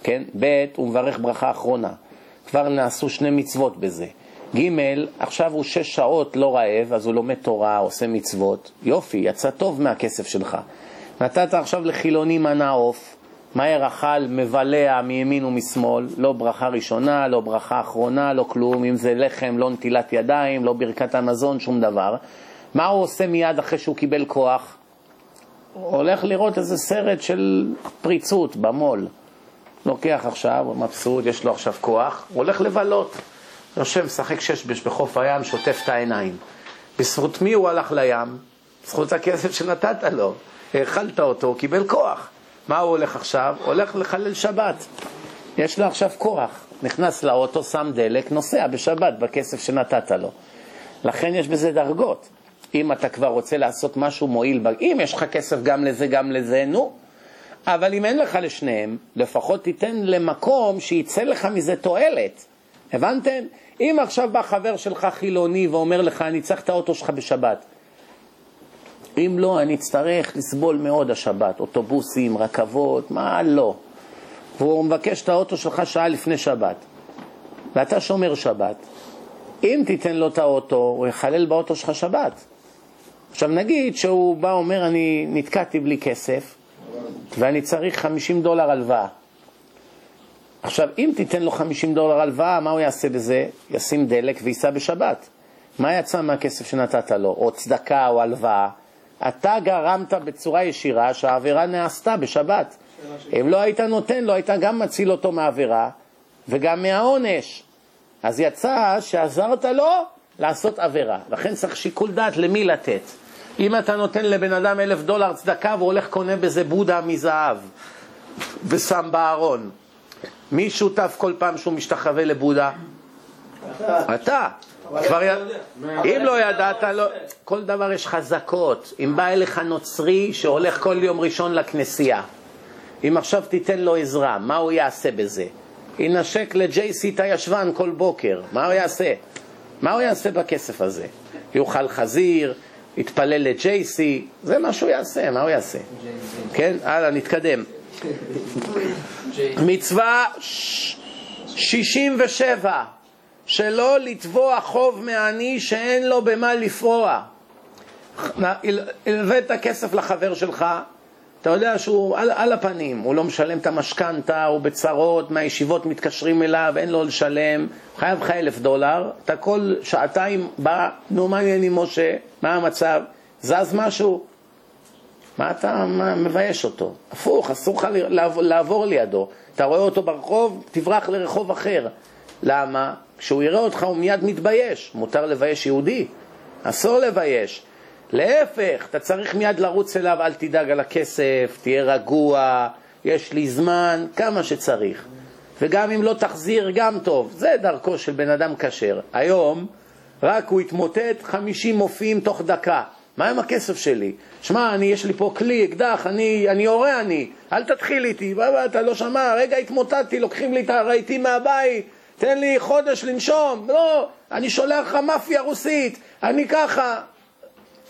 כן? ב', הוא מברך ברכה אחרונה. כבר נעשו שני מצוות בזה. ג', עכשיו הוא שש שעות לא רעב, אז הוא לומד תורה, עושה מצוות. יופי, יצא טוב מהכסף שלך. נתת עכשיו לחילוני מנה עוף, מהר אכל, מבלע מימין ומשמאל, לא ברכה ראשונה, לא ברכה אחרונה, לא כלום, אם זה לחם, לא נטילת ידיים, לא ברכת המזון, שום דבר. מה הוא עושה מיד אחרי שהוא קיבל כוח? הוא הולך לראות איזה סרט של פריצות במו"ל. לוקח עכשיו, הוא מבסוט, יש לו עכשיו כוח, הולך לבלות. יושב, משחק ששבש בחוף הים, שוטף את העיניים. בזכות מי הוא הלך לים? בזכות הכסף שנתת לו. האכלת אותו, הוא קיבל כוח. מה הוא הולך עכשיו? הולך לחלל שבת. יש לו עכשיו כוח. נכנס לאוטו, שם דלק, נוסע בשבת בכסף שנתת לו. לכן יש בזה דרגות. אם אתה כבר רוצה לעשות משהו מועיל, אם יש לך כסף גם לזה, גם לזה, נו. אבל אם אין לך לשניהם, לפחות תיתן למקום שיצא לך מזה תועלת. הבנתם? אם עכשיו בא חבר שלך חילוני ואומר לך, אני צריך את האוטו שלך בשבת, אם לא, אני אצטרך לסבול מאוד השבת, אוטובוסים, רכבות, מה לא. והוא מבקש את האוטו שלך שעה לפני שבת, ואתה שומר שבת. אם תיתן לו את האוטו, הוא יחלל באוטו שלך שבת. עכשיו נגיד שהוא בא ואומר, אני נתקעתי בלי כסף, ואני צריך 50 דולר הלוואה. עכשיו, אם תיתן לו 50 דולר הלוואה, מה הוא יעשה בזה? ישים דלק וייסע בשבת. מה יצא מהכסף שנתת לו? או צדקה או הלוואה? אתה גרמת בצורה ישירה שהעבירה נעשתה בשבת. אם לא היית נותן לו, היית גם מציל אותו מהעבירה וגם מהעונש. אז יצא שעזרת לו לעשות עבירה. לכן צריך שיקול דעת למי לתת. אם אתה נותן לבן אדם אלף דולר צדקה והוא הולך קונה בזה בודה מזהב ושם בארון, מי שותף כל פעם שהוא משתחווה לבודה? אתה. כבר י... אם לא ידעת, לא... כל דבר יש חזקות. אם בא אליך נוצרי שהולך כל יום ראשון לכנסייה, אם עכשיו תיתן לו עזרה, מה הוא יעשה בזה? ינשק לג'ייסי את הישבן כל בוקר, מה הוא יעשה? מה הוא יעשה בכסף הזה? יאכל חזיר, יתפלל לג'ייסי, זה מה שהוא יעשה, מה הוא יעשה? כן, הלאה, נתקדם. מצווה ש- 67, שלא לתבוע חוב מעני שאין לו במה לפרוע. הלווית כסף לחבר שלך, אתה יודע שהוא על, על הפנים, הוא לא משלם את המשכנתה, הוא בצרות, מהישיבות מתקשרים אליו, אין לו לשלם, חייב לך אלף דולר, אתה כל שעתיים בא, נו מה העניינים משה, מה המצב, זז משהו? מה אתה מה, מבייש אותו? הפוך, אסור לך לעבור, לעבור לידו. אתה רואה אותו ברחוב, תברח לרחוב אחר. למה? כשהוא יראה אותך הוא מיד מתבייש. מותר לבייש יהודי, אסור לבייש. להפך, אתה צריך מיד לרוץ אליו, אל תדאג על הכסף, תהיה רגוע, יש לי זמן, כמה שצריך. וגם אם לא תחזיר, גם טוב. זה דרכו של בן אדם כשר. היום, רק הוא התמוטט, 50 מופיעים תוך דקה. מה עם הכסף שלי? שמע, אני, יש לי פה כלי, אקדח, אני, אני יורה אני, אל תתחיל איתי, בבא, אתה לא שמע, רגע התמוטטתי, לוקחים לי את הרהיטים מהבית, תן לי חודש לנשום, לא, אני שולח לך מאפיה רוסית, אני ככה.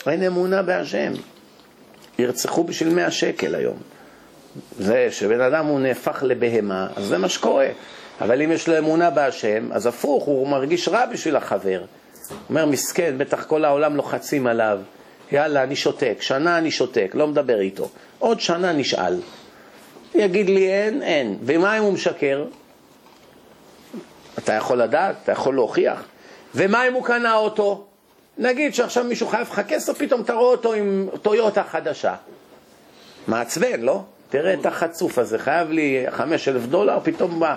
אין אמונה בהשם. ירצחו בשביל 100 שקל היום. זה שבן אדם הוא נהפך לבהמה, אז זה מה שקורה. אבל אם יש לו אמונה בהשם, אז הפוך, הוא מרגיש רע בשביל החבר. הוא אומר, מסכן, בטח כל העולם לוחצים עליו. יאללה, אני שותק, שנה אני שותק, לא מדבר איתו. עוד שנה נשאל. יגיד לי אין, אין. ומה אם הוא משקר? אתה יכול לדעת, אתה יכול להוכיח. ומה אם הוא קנה אוטו? נגיד שעכשיו מישהו חייב לך כסף, פתאום אתה רואה אותו עם טויוטה חדשה. מעצבן, לא? תראה את החצוף הזה, חייב לי חמש אלף דולר, פתאום בא.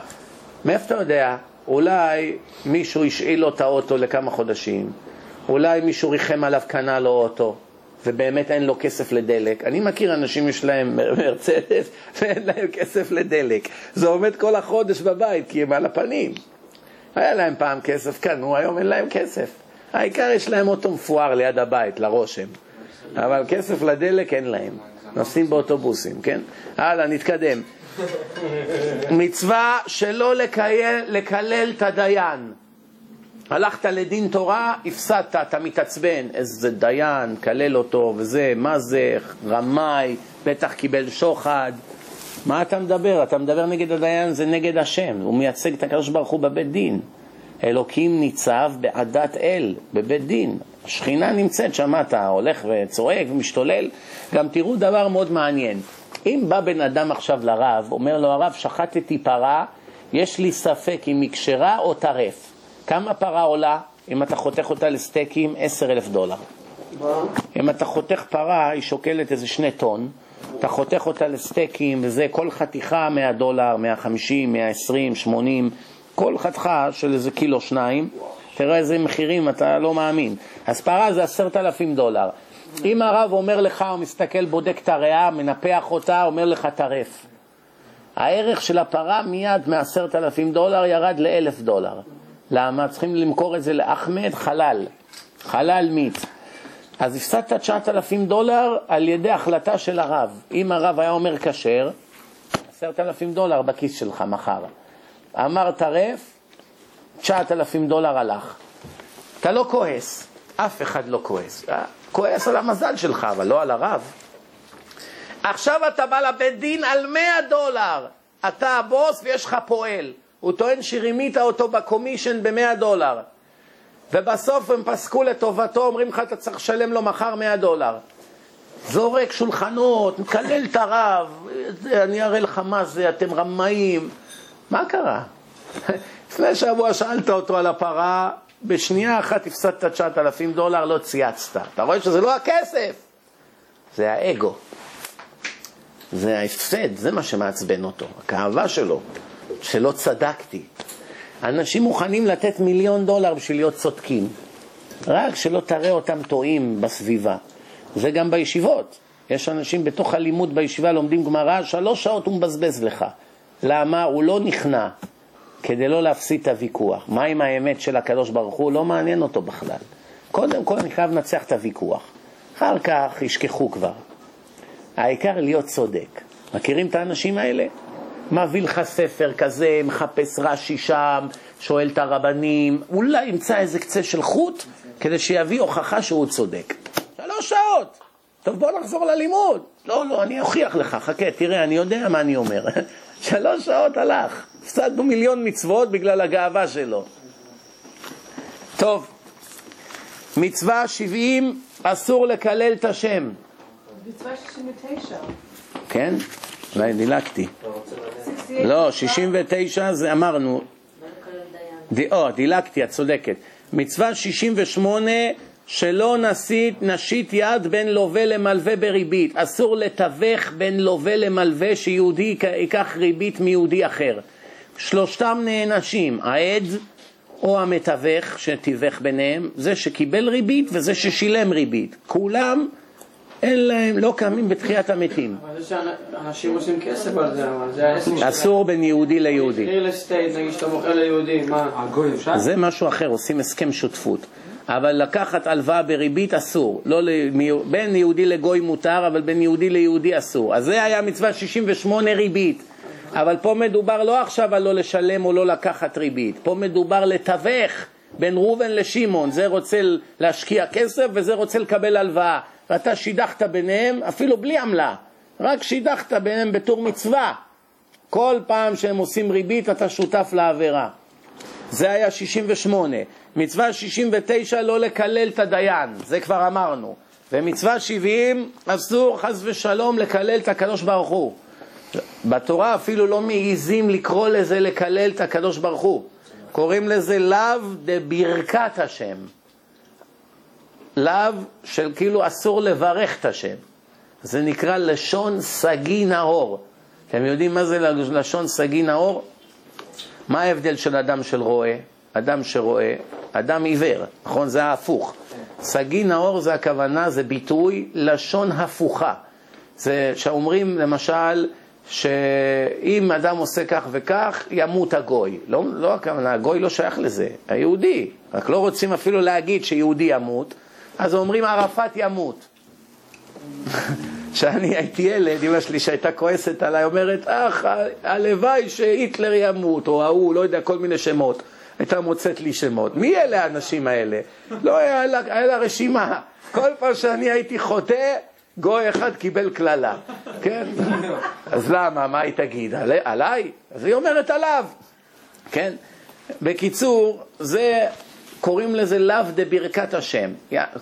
מאיפה אתה יודע? אולי מישהו השאיל לו את האוטו לכמה חודשים, אולי מישהו ריחם עליו, קנה לו אוטו, ובאמת אין לו כסף לדלק. אני מכיר אנשים, יש להם מרצדס ואין להם כסף לדלק. זה עומד כל החודש בבית, כי הם על הפנים. היה להם פעם כסף, קנו, היום אין להם כסף. העיקר יש להם אוטו מפואר ליד הבית, לרושם. אבל כסף לדלק אין להם. נוסעים באוטובוסים, כן? הלאה, נתקדם. מצווה שלא לקייל, לקלל את הדיין. הלכת לדין תורה, הפסדת, אתה מתעצבן, איזה דיין, קלל אותו וזה, מה זה, רמאי, בטח קיבל שוחד. מה אתה מדבר? אתה מדבר נגד הדיין, זה נגד השם, הוא מייצג את הקדוש ברוך הוא בבית דין. אלוקים ניצב בעדת אל, בבית דין. השכינה נמצאת שם, אתה הולך וצועק ומשתולל. גם תראו דבר מאוד מעניין. אם בא בן אדם עכשיו לרב, אומר לו, הרב, שחטתי פרה, יש לי ספק אם היא כשרה או טרף. כמה פרה עולה? אם אתה חותך אותה לסטייקים, עשר אלף דולר. אם אתה חותך פרה, היא שוקלת איזה שני טון, אתה חותך אותה לסטייקים, וזה כל חתיכה 100 דולר, 150, 120, 80, כל חתיכה של איזה קילו שניים, תראה איזה מחירים, אתה לא מאמין. אז פרה זה עשרת אלפים דולר. אם הרב אומר לך, הוא מסתכל, בודק את הריאה, מנפח אותה, אומר לך טרף. הערך של הפרה מיד מעשרת אלפים דולר ירד לאלף דולר. למה? צריכים למכור את זה לאחמד חלל, חלל מיץ. אז הפסדת 9,000 דולר על ידי החלטה של הרב. אם הרב היה אומר כשר, 10,000 דולר בכיס שלך מחר. אמר טרף, 9,000 דולר הלך. אתה לא כועס, אף אחד לא כועס. כועס על המזל שלך, אבל לא על הרב. עכשיו אתה בא לבית דין על 100 דולר. אתה הבוס ויש לך פועל. הוא טוען שרימית אותו בקומישן ב-100 דולר. ובסוף הם פסקו לטובתו, אומרים לך אתה צריך לשלם לו מחר 100 דולר. זורק שולחנות, מקלל את הרב, אני אראה לך מה זה, אתם רמאים. מה קרה? לפני שבוע שאלת אותו על הפרה, בשנייה אחת הפסדת 9,000 דולר, לא צייצת. אתה רואה שזה לא הכסף, זה האגו. זה ההפסד, זה מה שמעצבן אותו, הכאבה שלו, שלא צדקתי. אנשים מוכנים לתת מיליון דולר בשביל להיות צודקים, רק שלא תראה אותם טועים בסביבה. זה גם בישיבות. יש אנשים בתוך הלימוד בישיבה לומדים גמרא, שלוש שעות הוא מבזבז לך. למה? הוא לא נכנע, כדי לא להפסיד את הוויכוח. מה עם האמת של הקדוש ברוך הוא? לא מעניין אותו בכלל. קודם כל אני חייב לנצח את הוויכוח. אחר כך ישכחו כבר. העיקר להיות צודק. מכירים את האנשים האלה? מביא לך ספר כזה, מחפש רש"י שם, שואל את הרבנים, אולי ימצא איזה קצה של חוט כדי שיביא הוכחה שהוא צודק. שלוש שעות. טוב, בוא נחזור ללימוד. לא, לא, אני אוכיח לך, חכה, תראה, אני יודע מה אני אומר. שלוש שעות הלך. הפסדנו מיליון מצוות בגלל הגאווה שלו. טוב, מצווה 70, אסור לקלל את השם. מצווה 69. כן? אולי דילגתי. לא, 69 זה אמרנו. ד- או, דילגתי, את צודקת. מצווה 68, שלא נסית, נשית יד בין לווה למלווה בריבית. אסור לתווך בין לווה למלווה שיהודי יק- ייקח ריבית מיהודי אחר. שלושתם נענשים, העד או המתווך שתיווך ביניהם, זה שקיבל ריבית וזה ששילם ריבית. כולם, אין להם, לא קמים בתחיית המתים. אבל זה שאנשים עושים כסף על זה, אבל זה העסק שלהם. אסור בין יהודי ליהודי. real estate, נגיד שאתה מוכר ליהודים, מה? זה משהו אחר, עושים הסכם שותפות. אבל לקחת הלוואה בריבית אסור. לא למי... בין יהודי לגוי מותר, אבל בין יהודי ליהודי אסור. אז זה היה מצווה 68 ריבית. אבל פה מדובר לא עכשיו על לא לשלם או לא לקחת ריבית. פה מדובר לתווך בין ראובן לשמעון. זה רוצה להשקיע כסף וזה רוצה לקבל הלוואה. ואתה שידכת ביניהם אפילו בלי עמלה. רק שידכת ביניהם בתור מצווה. כל פעם שהם עושים ריבית אתה שותף לעבירה. זה היה 68. מצווה 69 לא לקלל את הדיין, זה כבר אמרנו. ומצווה 70 אסור חס ושלום לקלל את הקדוש ברוך הוא. בתורה אפילו לא מעיזים לקרוא לזה לקלל את הקדוש ברוך הוא. קוראים לזה לאו דברכת השם. לאו של כאילו אסור לברך את השם. זה נקרא לשון סגי נאור. אתם יודעים מה זה לשון סגי נאור? מה ההבדל של אדם של רואה? אדם שרואה, אדם עיוור, נכון? זה ההפוך. סגי נאור זה הכוונה, זה ביטוי לשון הפוכה. זה שאומרים למשל שאם אדם עושה כך וכך, ימות הגוי. לא, לא הכוונה, הגוי לא שייך לזה, היהודי. רק לא רוצים אפילו להגיד שיהודי ימות, אז אומרים ערפאת ימות. כשאני הייתי ילד, אמא שלי שהייתה כועסת עליי, אומרת, אך, הלוואי שהיטלר ימות, או ההוא, לא יודע, כל מיני שמות. הייתה מוצאת לי שמות. מי אלה האנשים האלה? לא, היה לה, היה לה רשימה. כל פעם שאני הייתי חוטא, גוי אחד קיבל קללה, כן? אז למה, מה היא תגיד? עלי, עליי? אז היא אומרת עליו, כן? בקיצור, זה, קוראים לזה לאו דברכת השם.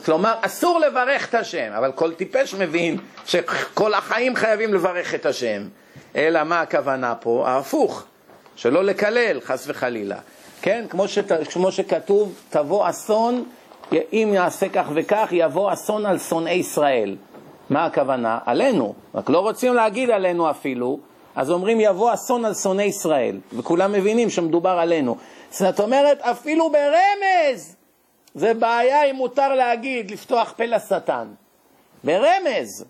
כלומר, אסור לברך את השם, אבל כל טיפש מבין שכל החיים חייבים לברך את השם. אלא מה הכוונה פה? ההפוך, שלא לקלל, חס וחלילה. כן? כמו, שת, כמו שכתוב, תבוא אסון, אם יעשה כך וכך, יבוא אסון על שונאי ישראל. מה הכוונה? עלינו. רק לא רוצים להגיד עלינו אפילו, אז אומרים יבוא אסון על שונאי ישראל. וכולם מבינים שמדובר עלינו. זאת אומרת, אפילו ברמז, זה בעיה אם מותר להגיד, לפתוח פה לשטן. ברמז,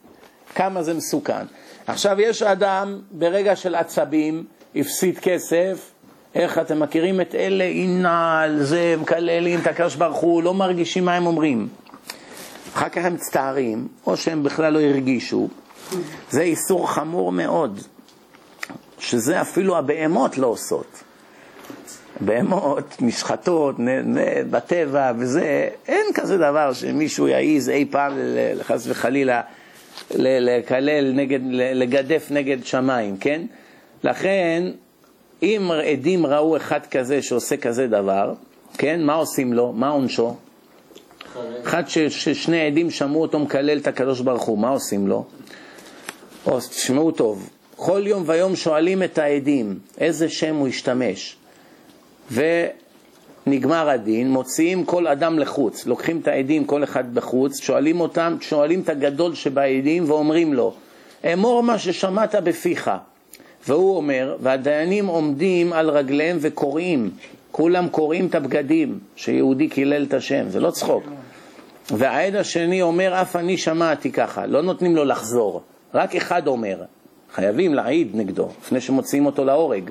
כמה זה מסוכן. עכשיו, יש אדם, ברגע של עצבים, הפסיד כסף, איך אתם מכירים את אלה, ינעל, זה, מקללים את הקדוש ברוך הוא, לא מרגישים מה הם אומרים. אחר כך הם מצטערים, או שהם בכלל לא הרגישו. זה איסור חמור מאוד, שזה אפילו הבהמות לא עושות. בהמות נשחטות בטבע וזה, אין כזה דבר שמישהו יעז אי פעם חס וחלילה לקלל נגד, לגדף נגד שמיים, כן? לכן, אם עדים ראו אחד כזה שעושה כזה דבר, כן? מה עושים לו? מה עונשו? אחד ש, ששני עדים שמעו אותו מקלל את הקדוש ברוך הוא, מה עושים לו? או, תשמעו טוב, כל יום ויום שואלים את העדים איזה שם הוא השתמש. ונגמר הדין, מוציאים כל אדם לחוץ, לוקחים את העדים כל אחד בחוץ, שואלים אותם, שואלים את הגדול שבעדים ואומרים לו, אמור מה ששמעת בפיך. והוא אומר, והדיינים עומדים על רגליהם וקוראים, כולם קוראים את הבגדים, שיהודי קילל את השם, זה לא צחוק. והעד השני אומר, אף אני שמעתי ככה, לא נותנים לו לחזור, רק אחד אומר, חייבים להעיד נגדו, לפני שמוציאים אותו להורג.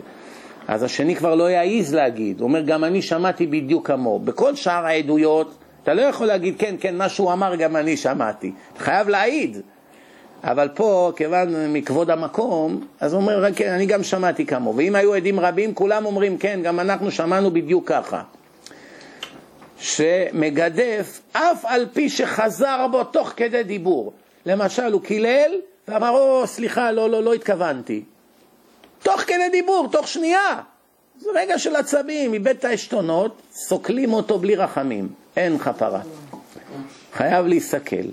אז השני כבר לא יעז להגיד, הוא אומר, גם אני שמעתי בדיוק כמוהו. בכל שאר העדויות, אתה לא יכול להגיד, כן, כן, מה שהוא אמר גם אני שמעתי. אתה חייב להעיד. אבל פה, כיוון מכבוד המקום, אז הוא אומר, כן, אני גם שמעתי כמוהו. ואם היו עדים רבים, כולם אומרים, כן, גם אנחנו שמענו בדיוק ככה. שמגדף אף על פי שחזר בו תוך כדי דיבור. למשל, הוא קילל ואמר, או, סליחה, לא, לא, לא התכוונתי. תוך כדי דיבור, תוך שנייה. זה רגע של עצבים, איבד את העשתונות, סוקלים אותו בלי רחמים, אין כפרה. חייב להסתכל.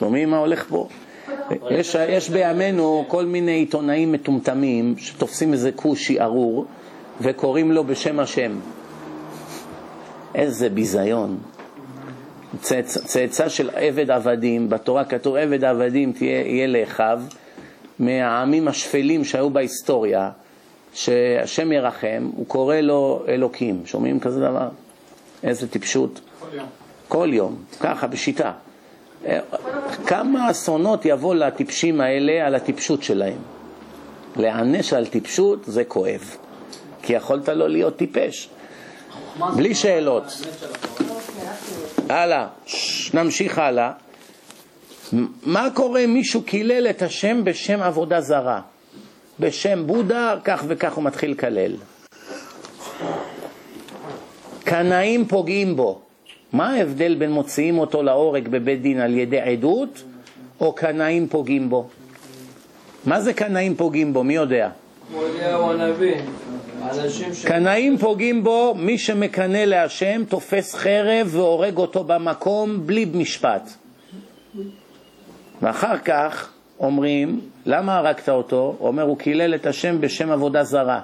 שומעים מה הולך פה? יש, יש בימינו כל מיני עיתונאים מטומטמים שתופסים איזה כושי ארור וקוראים לו בשם השם. איזה ביזיון. צאצא, צאצא של עבד עבדים, בתורה כתוב עבד עבדים תהיה, יהיה לאחיו, מהעמים השפלים שהיו בהיסטוריה, שהשם ירחם, הוא קורא לו אלוקים. שומעים כזה דבר? איזה טיפשות. כל יום. כל יום, ככה, בשיטה. כמה אסונות יבוא לטיפשים האלה על הטיפשות שלהם. להענש על טיפשות זה כואב, כי יכולת לא להיות טיפש. בלי שאלות. הלאה, נמשיך הלאה. מה קורה אם מישהו קילל את השם בשם עבודה זרה? בשם בודה, כך וכך הוא מתחיל לקלל. קנאים פוגעים בו. מה ההבדל בין מוציאים אותו להורג בבית דין על ידי עדות, או קנאים פוגעים בו? מה זה קנאים פוגעים בו? מי יודע? קנאים פוגעים בו, מי שמקנא להשם תופס חרב והורג אותו במקום בלי משפט. ואחר כך אומרים, למה הרגת אותו? אומר, הוא קילל את השם בשם עבודה זרה.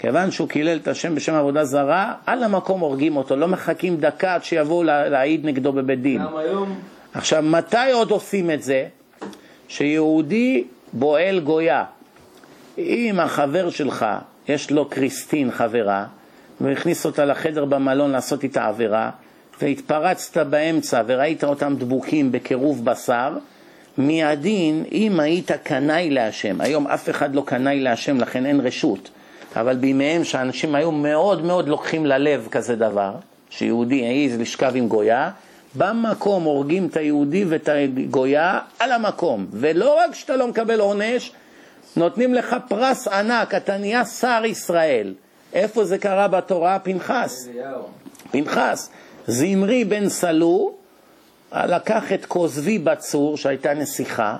כיוון שהוא קילל את השם בשם עבודה זרה, על המקום הורגים אותו, לא מחכים דקה עד שיבואו לה- להעיד נגדו בבית דין. גם היום, עכשיו, מתי עוד עושים את זה? שיהודי בועל גויה. אם החבר שלך, יש לו קריסטין חברה, והכניס אותה לחדר במלון לעשות איתה עבירה, והתפרצת באמצע וראית אותם דבוקים בקירוב בשר, מהדין, אם היית קנאי להשם, היום אף אחד לא קנאי להשם, לכן אין רשות, אבל בימיהם שאנשים היו מאוד מאוד לוקחים ללב כזה דבר, שיהודי העז לשכב עם גויה, במקום הורגים את היהודי ואת הגויה על המקום, ולא רק שאתה לא מקבל עונש, נותנים לך פרס ענק, אתה נהיה שר ישראל. איפה זה קרה בתורה? פנחס. פנחס. זמרי בן סלו לקח את כוזבי בצור, שהייתה נסיכה,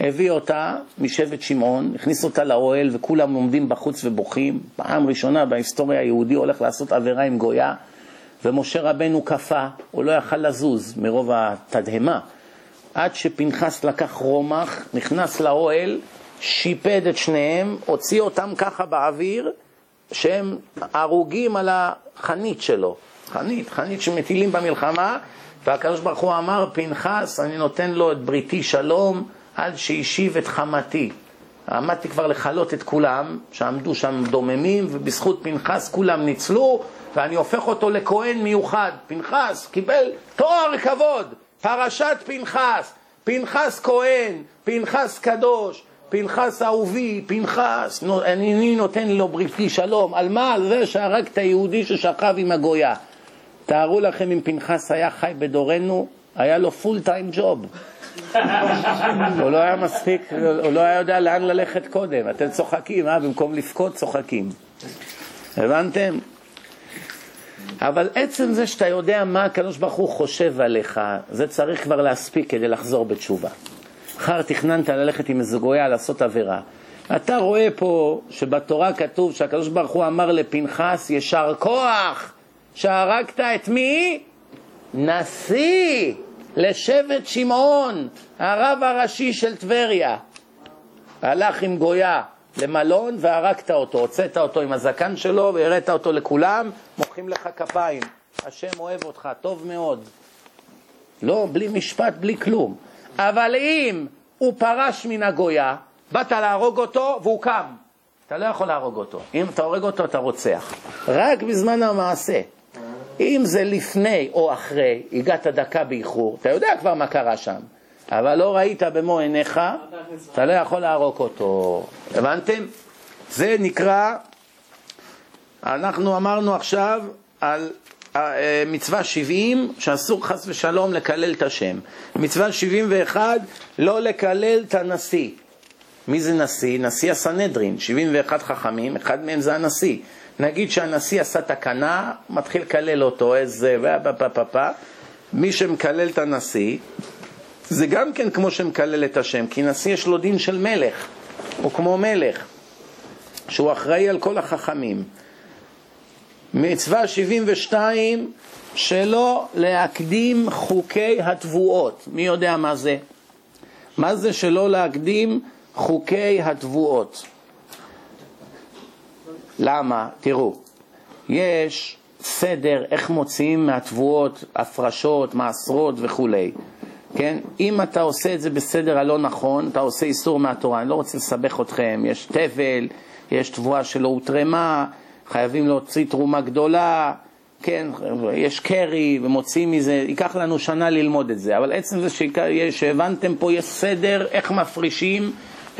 הביא אותה משבט שמעון, הכניס אותה לאוהל וכולם עומדים בחוץ ובוכים. פעם ראשונה בהיסטוריה היהודי הולך לעשות עבירה עם גויה, ומשה רבנו קפא, הוא לא יכל לזוז מרוב התדהמה. עד שפנחס לקח רומח, נכנס לאוהל, שיפד את שניהם, הוציא אותם ככה באוויר, שהם הרוגים על החנית שלו. חנית, חנית שמטילים במלחמה, והקדוש ברוך הוא אמר, פנחס, אני נותן לו את בריתי שלום, עד שהשיב את חמתי. עמדתי כבר לכלות את כולם, שעמדו שם דוממים, ובזכות פנחס כולם ניצלו, ואני הופך אותו לכהן מיוחד. פנחס קיבל תואר כבוד, פרשת פנחס, פנחס כהן, פנחס קדוש, פנחס אהובי, פנחס, אני נותן לו בריתי שלום. על מה? על זה שהרג את היהודי ששכב עם הגויה. תארו לכם אם פנחס היה חי בדורנו, היה לו פול טיים ג'וב. הוא לא היה מספיק, הוא לא היה יודע לאן ללכת קודם. אתם צוחקים, אה? במקום לבכות צוחקים. הבנתם? אבל עצם זה שאתה יודע מה הקדוש ברוך הוא חושב עליך, זה צריך כבר להספיק כדי לחזור בתשובה. מחר תכננת ללכת עם איזה גויה לעשות עבירה. אתה רואה פה שבתורה כתוב שהקדוש ברוך הוא אמר לפנחס, יישר כוח שהרגת את מי? נשיא לשבט שמעון, הרב הראשי של טבריה. הלך עם גויה למלון והרגת אותו, הוצאת אותו עם הזקן שלו והראית אותו לכולם, מוחאים לך כפיים. השם אוהב אותך, טוב מאוד. לא, בלי משפט, בלי כלום. אבל אם הוא פרש מן הגויה, באת להרוג אותו והוא קם. אתה לא יכול להרוג אותו. אם אתה הורג אותו, אתה רוצח. רק בזמן המעשה. אם זה לפני או אחרי, הגעת דקה באיחור, אתה יודע כבר מה קרה שם, אבל לא ראית במו עיניך, אתה לא יכול להרוג אותו. הבנתם? זה נקרא, אנחנו אמרנו עכשיו על אה, מצווה 70, שאסור חס ושלום לקלל את השם. מצווה 71, לא לקלל את הנשיא. מי זה נשיא? נשיא הסנהדרין, 71 חכמים, אחד מהם זה הנשיא. נגיד שהנשיא עשה תקנה, מתחיל לקלל אותו, איזה... פה פה פה פה. מי שמקלל את הנשיא, זה גם כן כמו שמקלל את השם, כי נשיא יש לו דין של מלך, הוא כמו מלך, שהוא אחראי על כל החכמים. מצווה 72, שלא להקדים חוקי התבואות. מי יודע מה זה? מה זה שלא להקדים חוקי התבואות? למה? תראו, יש סדר איך מוציאים מהתבואות הפרשות, מעשרות וכולי. כן? אם אתה עושה את זה בסדר הלא נכון, אתה עושה איסור מהתורה. אני לא רוצה לסבך אתכם, יש תבל, יש תבואה שלא הותרמה, חייבים להוציא תרומה גדולה, כן, יש קרי ומוציאים מזה, ייקח לנו שנה ללמוד את זה, אבל עצם זה שהבנתם פה יש סדר איך מפרישים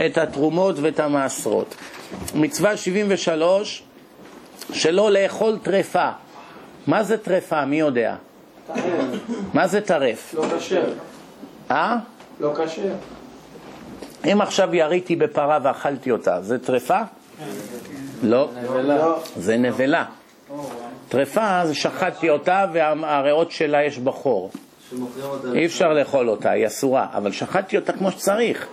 את התרומות ואת המעשרות. מצווה 73, שלא לאכול טרפה. מה זה טרפה? מי יודע? מה זה טרף? לא כשר. אה? לא כשר. אם עכשיו יריתי בפרה ואכלתי אותה, זה טרפה? לא, זה נבלה. טרפה זה שחטתי אותה והריאות שלה יש בחור. אי אפשר לאכול אותה, היא אסורה, אבל שחטתי אותה כמו שצריך.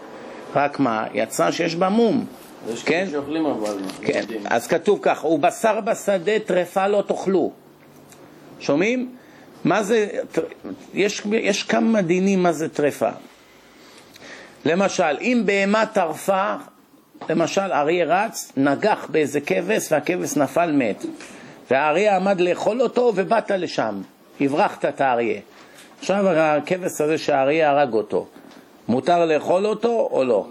רק מה, יצא שיש בה מום. יש כן? כאלה שאוכלים אבל. כן, אז כתוב כך, ובשר בשדה טרפה לא תאכלו. שומעים? מה זה, יש, יש כמה דינים מה זה טרפה. למשל, אם בהמה טרפה, למשל אריה רץ, נגח באיזה כבש והכבש נפל מת. והאריה עמד לאכול אותו ובאת לשם, הברחת את האריה. עכשיו הכבש הזה שהאריה הרג אותו, מותר לאכול אותו או לא?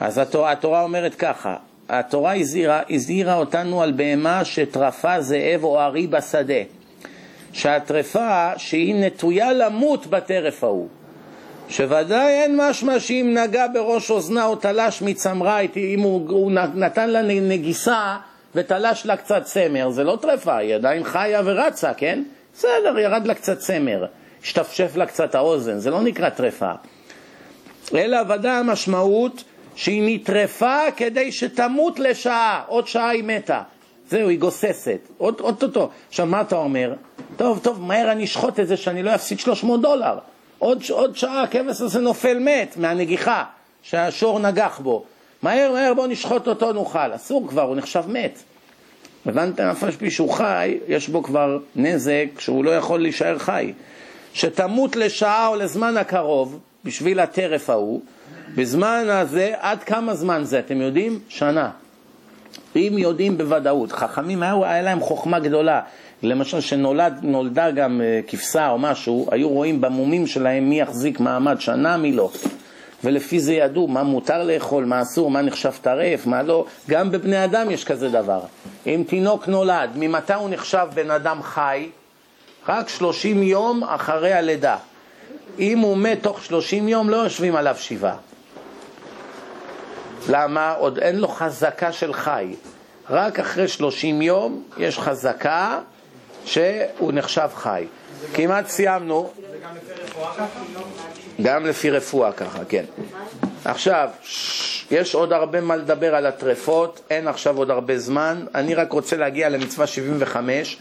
אז התורה, התורה אומרת ככה, התורה הזהירה, הזהירה אותנו על בהמה שטרפה זאב או ארי בשדה. שהטרפה שהיא נטויה למות בטרף ההוא. שוודאי אין משמע שאם נגע בראש אוזנה או תלש מצמרה, אם הוא, הוא נתן לה נגיסה ותלש לה קצת צמר, זה לא טרפה, היא עדיין חיה ורצה, כן? בסדר, ירד לה קצת צמר, השתפשף לה קצת האוזן, זה לא נקרא טרפה. אלא ודאי המשמעות שהיא נטרפה כדי שתמות לשעה, עוד שעה היא מתה. זהו, היא גוססת, עוד אוטוטו. עכשיו, מה אתה אומר? טוב, טוב, מהר אני אשחוט את זה שאני לא אפסיד 300 דולר. עוד, עוד שעה הכבש הזה נופל מת מהנגיחה שהשור נגח בו. מהר, מהר, בוא נשחוט אותו, נאכל. אסור כבר, הוא נחשב מת. הבנתם? אף על פי שהוא חי, יש בו כבר נזק שהוא לא יכול להישאר חי. שתמות לשעה או לזמן הקרוב, בשביל הטרף ההוא, בזמן הזה, עד כמה זמן זה, אתם יודעים? שנה. אם יודעים בוודאות, חכמים היו, היה להם חוכמה גדולה. למשל, שנולדה גם אה, כבשה או משהו, היו רואים במומים שלהם מי יחזיק מעמד שנה, מי לא. ולפי זה ידעו מה מותר לאכול, מה אסור, מה נחשב טרף, מה לא. גם בבני אדם יש כזה דבר. אם תינוק נולד, ממתי הוא נחשב בן אדם חי? רק 30 יום אחרי הלידה. אם הוא מת תוך 30 יום, לא יושבים עליו שבעה. למה? עוד אין לו חזקה של חי. רק אחרי 30 יום יש חזקה שהוא נחשב חי. כמעט סיימנו. גם לפי רפואה ככה, כן. עכשיו, יש עוד הרבה מה לדבר על הטרפות, אין עכשיו עוד הרבה זמן, אני רק רוצה להגיע למצווה 75.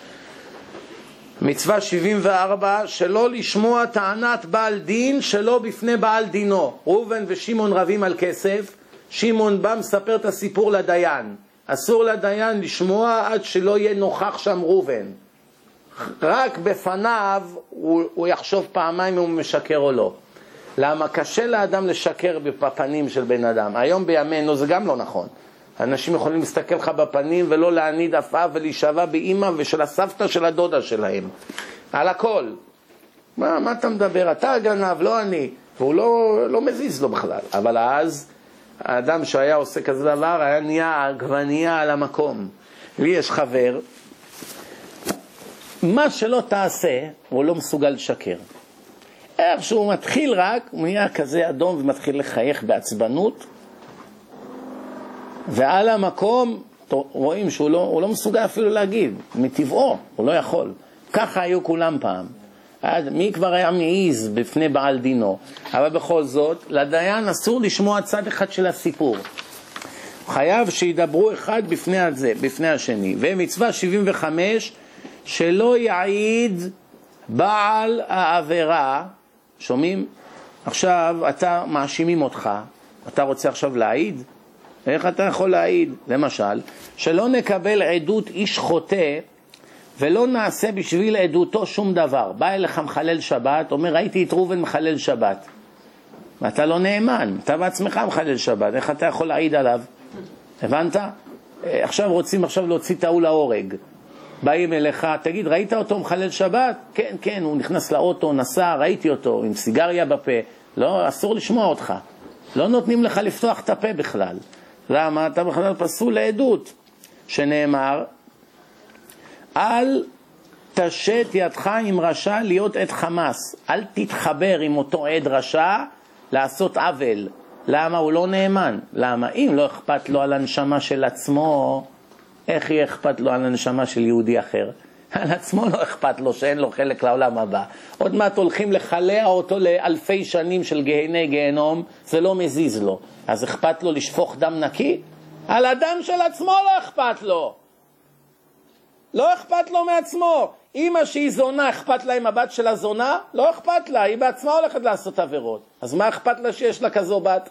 מצווה 74, שלא לשמוע טענת בעל דין שלא בפני בעל דינו. ראובן ושמעון רבים על כסף, שמעון בא מספר את הסיפור לדיין. אסור לדיין לשמוע עד שלא יהיה נוכח שם ראובן. רק בפניו הוא, הוא יחשוב פעמיים אם הוא משקר או לא. למה קשה לאדם לשקר בפנים של בן אדם. היום בימינו זה גם לא נכון. אנשים יכולים להסתכל לך בפנים ולא להניד עפעף ולהישבע באימא ושל הסבתא של הדודה שלהם. על הכל. מה, מה אתה מדבר? אתה הגנב, לא אני. והוא לא, לא מזיז לו בכלל. אבל אז האדם שהיה עושה כזה דבר היה נהיה עגבנייה על המקום. לי יש חבר, מה שלא תעשה, הוא לא מסוגל לשקר. איך שהוא מתחיל רק, הוא נהיה כזה אדום ומתחיל לחייך בעצבנות, ועל המקום רואים שהוא לא, לא מסוגל אפילו להגיב, מטבעו, הוא לא יכול. ככה היו כולם פעם. מי כבר היה מעיז בפני בעל דינו? אבל בכל זאת, לדיין אסור לשמוע צד אחד של הסיפור. חייב שידברו אחד בפני, הזה, בפני השני. ומצווה 75, שלא יעיד בעל העבירה, שומעים? עכשיו אתה, מאשימים אותך, אתה רוצה עכשיו להעיד? איך אתה יכול להעיד? למשל, שלא נקבל עדות איש חוטא ולא נעשה בשביל עדותו שום דבר. בא אליך מחלל שבת, אומר ראיתי את ראובן מחלל שבת. ואתה לא נאמן, אתה בעצמך מחלל שבת, איך אתה יכול להעיד עליו? הבנת? עכשיו רוצים עכשיו להוציא את ההוא להורג. באים אליך, תגיד, ראית אותו מחלל שבת? כן, כן, הוא נכנס לאוטו, נסע, ראיתי אותו, עם סיגריה בפה. לא, אסור לשמוע אותך. לא נותנים לך לפתוח את הפה בכלל. למה? אתה בכלל פסול לעדות, שנאמר, אל תשת ידך עם רשע להיות עד חמאס. אל תתחבר עם אותו עד רשע לעשות עוול. למה? הוא לא נאמן. למה? אם לא אכפת לו על הנשמה של עצמו, איך יהיה אכפת לו על הנשמה של יהודי אחר? על עצמו לא אכפת לו שאין לו חלק לעולם הבא. עוד מעט הולכים לכלא אותו לאלפי שנים של גהני גיהנום, זה לא מזיז לו. אז אכפת לו לשפוך דם נקי? על הדם של עצמו לא אכפת לו. לא אכפת לו מעצמו. אימא שהיא זונה, אכפת לה עם הבת שלה זונה? לא אכפת לה, היא בעצמה הולכת לעשות עבירות. אז מה אכפת לה שיש לה כזו בת?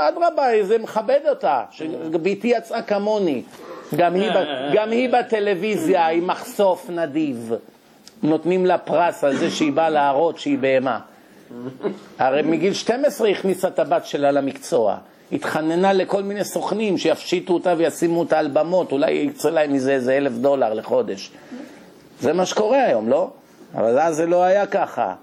אדרבה, זה מכבד אותה, שבתי יצאה כמוני. גם היא, גם היא בטלוויזיה עם מחשוף נדיב. נותנים לה פרס על זה שהיא באה להראות שהיא בהמה. הרי מגיל 12 הכניסה את הבת שלה למקצוע. התחננה לכל מיני סוכנים שיפשיטו אותה וישימו אותה על במות, אולי יצא להם מזה איזה אלף דולר לחודש. זה מה שקורה היום, לא? אבל אז זה לא היה ככה.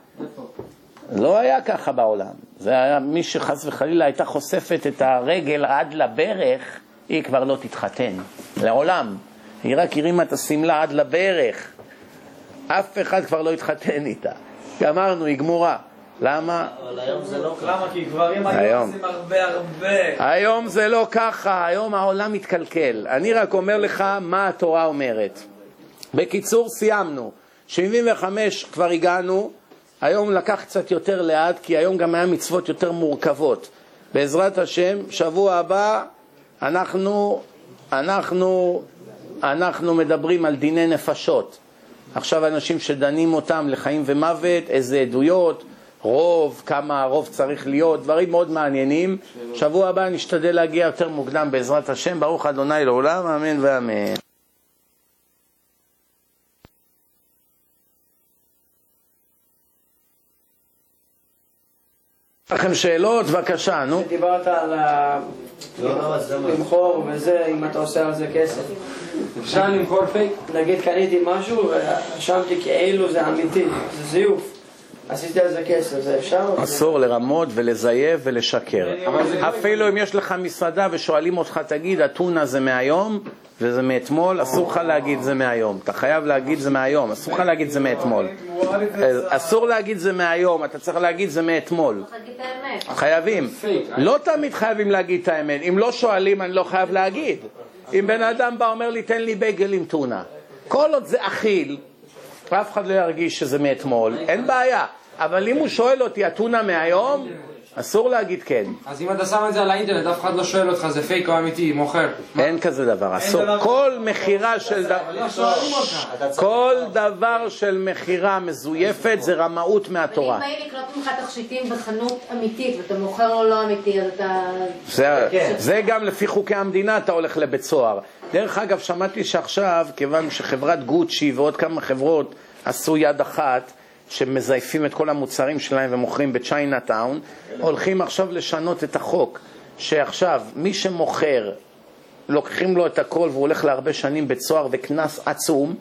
לא היה ככה בעולם. זה היה מי שחס וחלילה הייתה חושפת את הרגל עד לברך, היא כבר לא תתחתן. לעולם. היא רק הרימה את השמלה עד לברך. אף אחד כבר לא יתחתן איתה. גמרנו, היא גמורה. למה? אבל היום זה לא ככה. למה? כי גברים היום. היום עושים הרבה הרבה. היום זה לא ככה, היום העולם מתקלקל. אני רק אומר לך מה התורה אומרת. בקיצור, סיימנו. 75 כבר הגענו, היום לקח קצת יותר לאט, כי היום גם היה מצוות יותר מורכבות. בעזרת השם, שבוע הבא אנחנו, אנחנו, אנחנו מדברים על דיני נפשות. עכשיו אנשים שדנים אותם לחיים ומוות, איזה עדויות, רוב, כמה הרוב צריך להיות, דברים מאוד מעניינים. שבוע הבא נשתדל להגיע יותר מוקדם בעזרת השם, ברוך אדוני לעולם, אמן ואמן. לכם שאלות? בבקשה, נו. דיברת על לא, לא. למכור וזה, אם אתה עושה על זה כסף. אפשר למכור פייק? נגיד קניתי משהו ורשמתי כאילו זה אמיתי, זה זיוף. עשיתי על זה כסף, זה אפשר? אסור לרמות ולזייף ולשקר. אפילו אם יש לך מסעדה ושואלים אותך, תגיד, הטונה זה מהיום וזה מאתמול, אסור לך להגיד זה מהיום. אתה חייב להגיד זה מהיום, אסור לך להגיד זה מאתמול. אסור להגיד זה מהיום, אתה צריך להגיד זה מאתמול. חייבים. לא תמיד חייבים להגיד את האמת. אם לא שואלים, אני לא חייב להגיד. אם בן אדם בא אומר לי, תן לי בייגל עם טונה. כל עוד זה אכיל, אף אחד לא ירגיש שזה מאתמול, אין בעיה. אבל אם הוא שואל אותי, הטונה מהיום, אסור להגיד כן. אז אם אתה שם את זה על האינטרנט, אף אחד לא שואל אותך, זה פייק או אמיתי, מוכר. אין כזה דבר, אסור. כל מכירה של דבר, כל דבר של מכירה מזויפת זה רמאות מהתורה. אם באים לקנות ממך תכשיטים בחנות אמיתית ואתה מוכר לו לא אמיתי, אז אתה... זה, כן. זה גם לפי חוקי המדינה אתה הולך לבית סוהר. דרך אגב, שמעתי שעכשיו, כיוון שחברת גוצ'י ועוד כמה חברות עשו יד אחת, שמזייפים את כל המוצרים שלהם ומוכרים בצ'יינאטאון, הולכים עכשיו לשנות את החוק, שעכשיו מי שמוכר, לוקחים לו את הכל והוא הולך להרבה שנים בית סוהר וקנס עצום,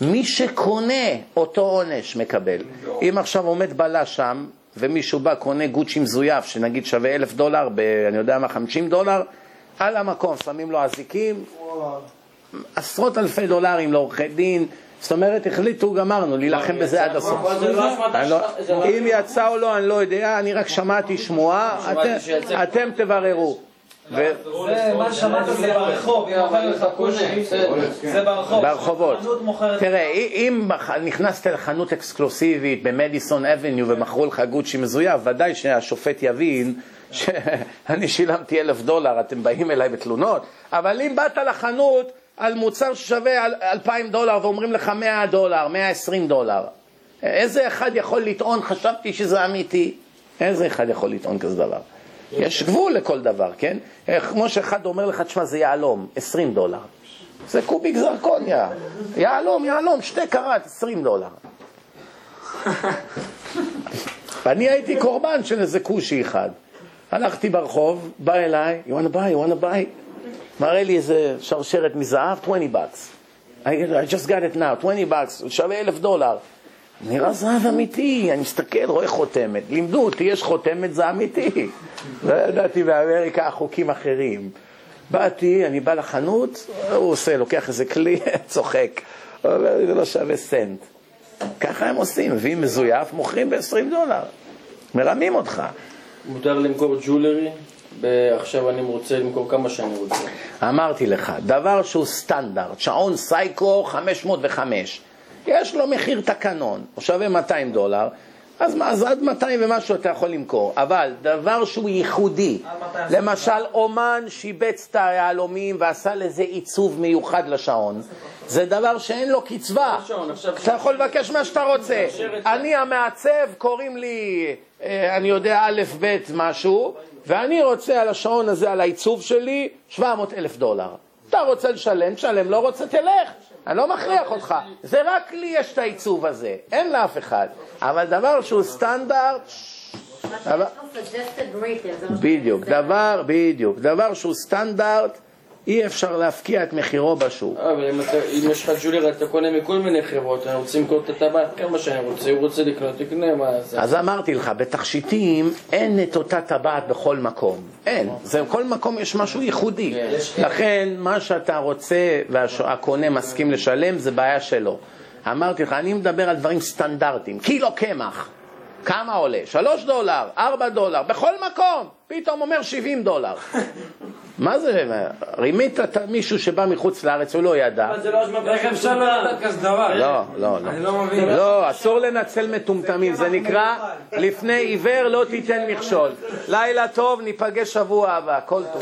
מי שקונה אותו עונש מקבל. אם עכשיו עומד בלש שם, ומישהו בא קונה גוצ'י מזויף, שנגיד שווה אלף דולר, ב, אני יודע מה, חמישים דולר, על המקום שמים לו אזיקים, עשרות אלפי דולרים לעורכי דין, זאת אומרת, החליטו, גמרנו, להילחם בזה עד הסוף. לא לא- לא- אם יצא או לא, אני לא יודע, אני רק שמעתי שמועה, אתם- תבררו. זה, מה ששמעת זה ברחוב, אם מוכר לך כושי, זה ברחוב. ברחובות. תראה, אם נכנסת לחנות אקסקלוסיבית במדיסון אבניו ומכרו לך גוצ'י מזויף, ודאי שהשופט יבין שאני שילמתי אלף דולר, אתם באים אליי בתלונות, אבל אם באת לחנות על מוצר ששווה אל- אלפיים דולר ואומרים לך מאה דולר, מאה עשרים דולר, איזה אחד יכול לטעון, חשבתי שזה אמיתי? איזה אחד יכול לטעון כזה דבר? יש גבול לכל דבר, כן? אה, כמו שאחד אומר לך, תשמע, זה יהלום, 20 דולר. זה קוביק זרקוניה. יהלום, יהלום, שתי קראט, 20 דולר. ואני הייתי קורבן של איזה כושי אחד. הלכתי ברחוב, בא אליי, you wanna buy, you wanna buy? מראה לי איזה שרשרת מזהב, 20 bucks. I, just got it now, 20 bucks, שווה אלף דולר. נראה זהב אמיתי, אני מסתכל, רואה חותמת. לימדו אותי, יש חותמת, זה אמיתי. לא ידעתי באמריקה חוקים אחרים. באתי, אני בא לחנות, הוא עושה, לוקח איזה כלי, צוחק. הוא אומר לי, זה לא שווה סנט. ככה הם עושים, מביאים מזויף, מוכרים ב-20 דולר. מרמים אותך. מותר למכור ג'ולרי? עכשיו אני רוצה למכור כמה שאני רוצה. אמרתי לך, דבר שהוא סטנדרט, שעון סייקו 505, יש לו מחיר תקנון, הוא שווה 200 דולר, אז אז עד 200 ומשהו אתה יכול למכור, אבל דבר שהוא ייחודי, למשל אומן שיבץ את היהלומים ועשה לזה עיצוב מיוחד לשעון, זה דבר שאין לו קצבה, עכשיו- אתה יכול לבקש מה שאתה רוצה, אני המעצב, קוראים לי, אה, אני יודע, א', ב', משהו, ואני רוצה על השעון הזה, על העיצוב שלי, 700 אלף דולר. אתה רוצה לשלם, תשלם, לא רוצה, תלך. אני לא מכריח אותך. זה רק לי יש את העיצוב הזה, אין לאף אחד. אבל דבר שהוא סטנדרט, בדיוק. דבר, בדיוק, דבר שהוא סטנדרט, אי אפשר להפקיע את מחירו בשוק. אה, אבל אם, אתה, אם יש לך ג'ולרי אתה קונה מכל מיני חברות, אני רוצה למכור את הטבעת כמה שאני רוצה, הוא רוצה לקנות, תקנה, מה זה? אז אמרתי לך, בתכשיטים אין את אותה טבעת בכל מקום. אין. זה, בכל מקום יש משהו ייחודי. לכן, מה שאתה רוצה והקונה מסכים לשלם, זה בעיה שלו. אמרתי לך, אני מדבר על דברים סטנדרטיים. קילו קמח, כמה עולה? שלוש דולר, ארבע דולר, בכל מקום. פתאום אומר שבעים דולר. מה זה? רימית את מישהו שבא מחוץ לארץ, הוא לא ידע. זה לא הזמן איך אפשר לא לדעת כזה דבר? לא, לא, לא. אני לא מבין. לא, אסור לנצל מטומטמים, זה נקרא לפני עיוור לא תיתן מכשול. לילה טוב, ניפגש שבוע הבא, כל טוב.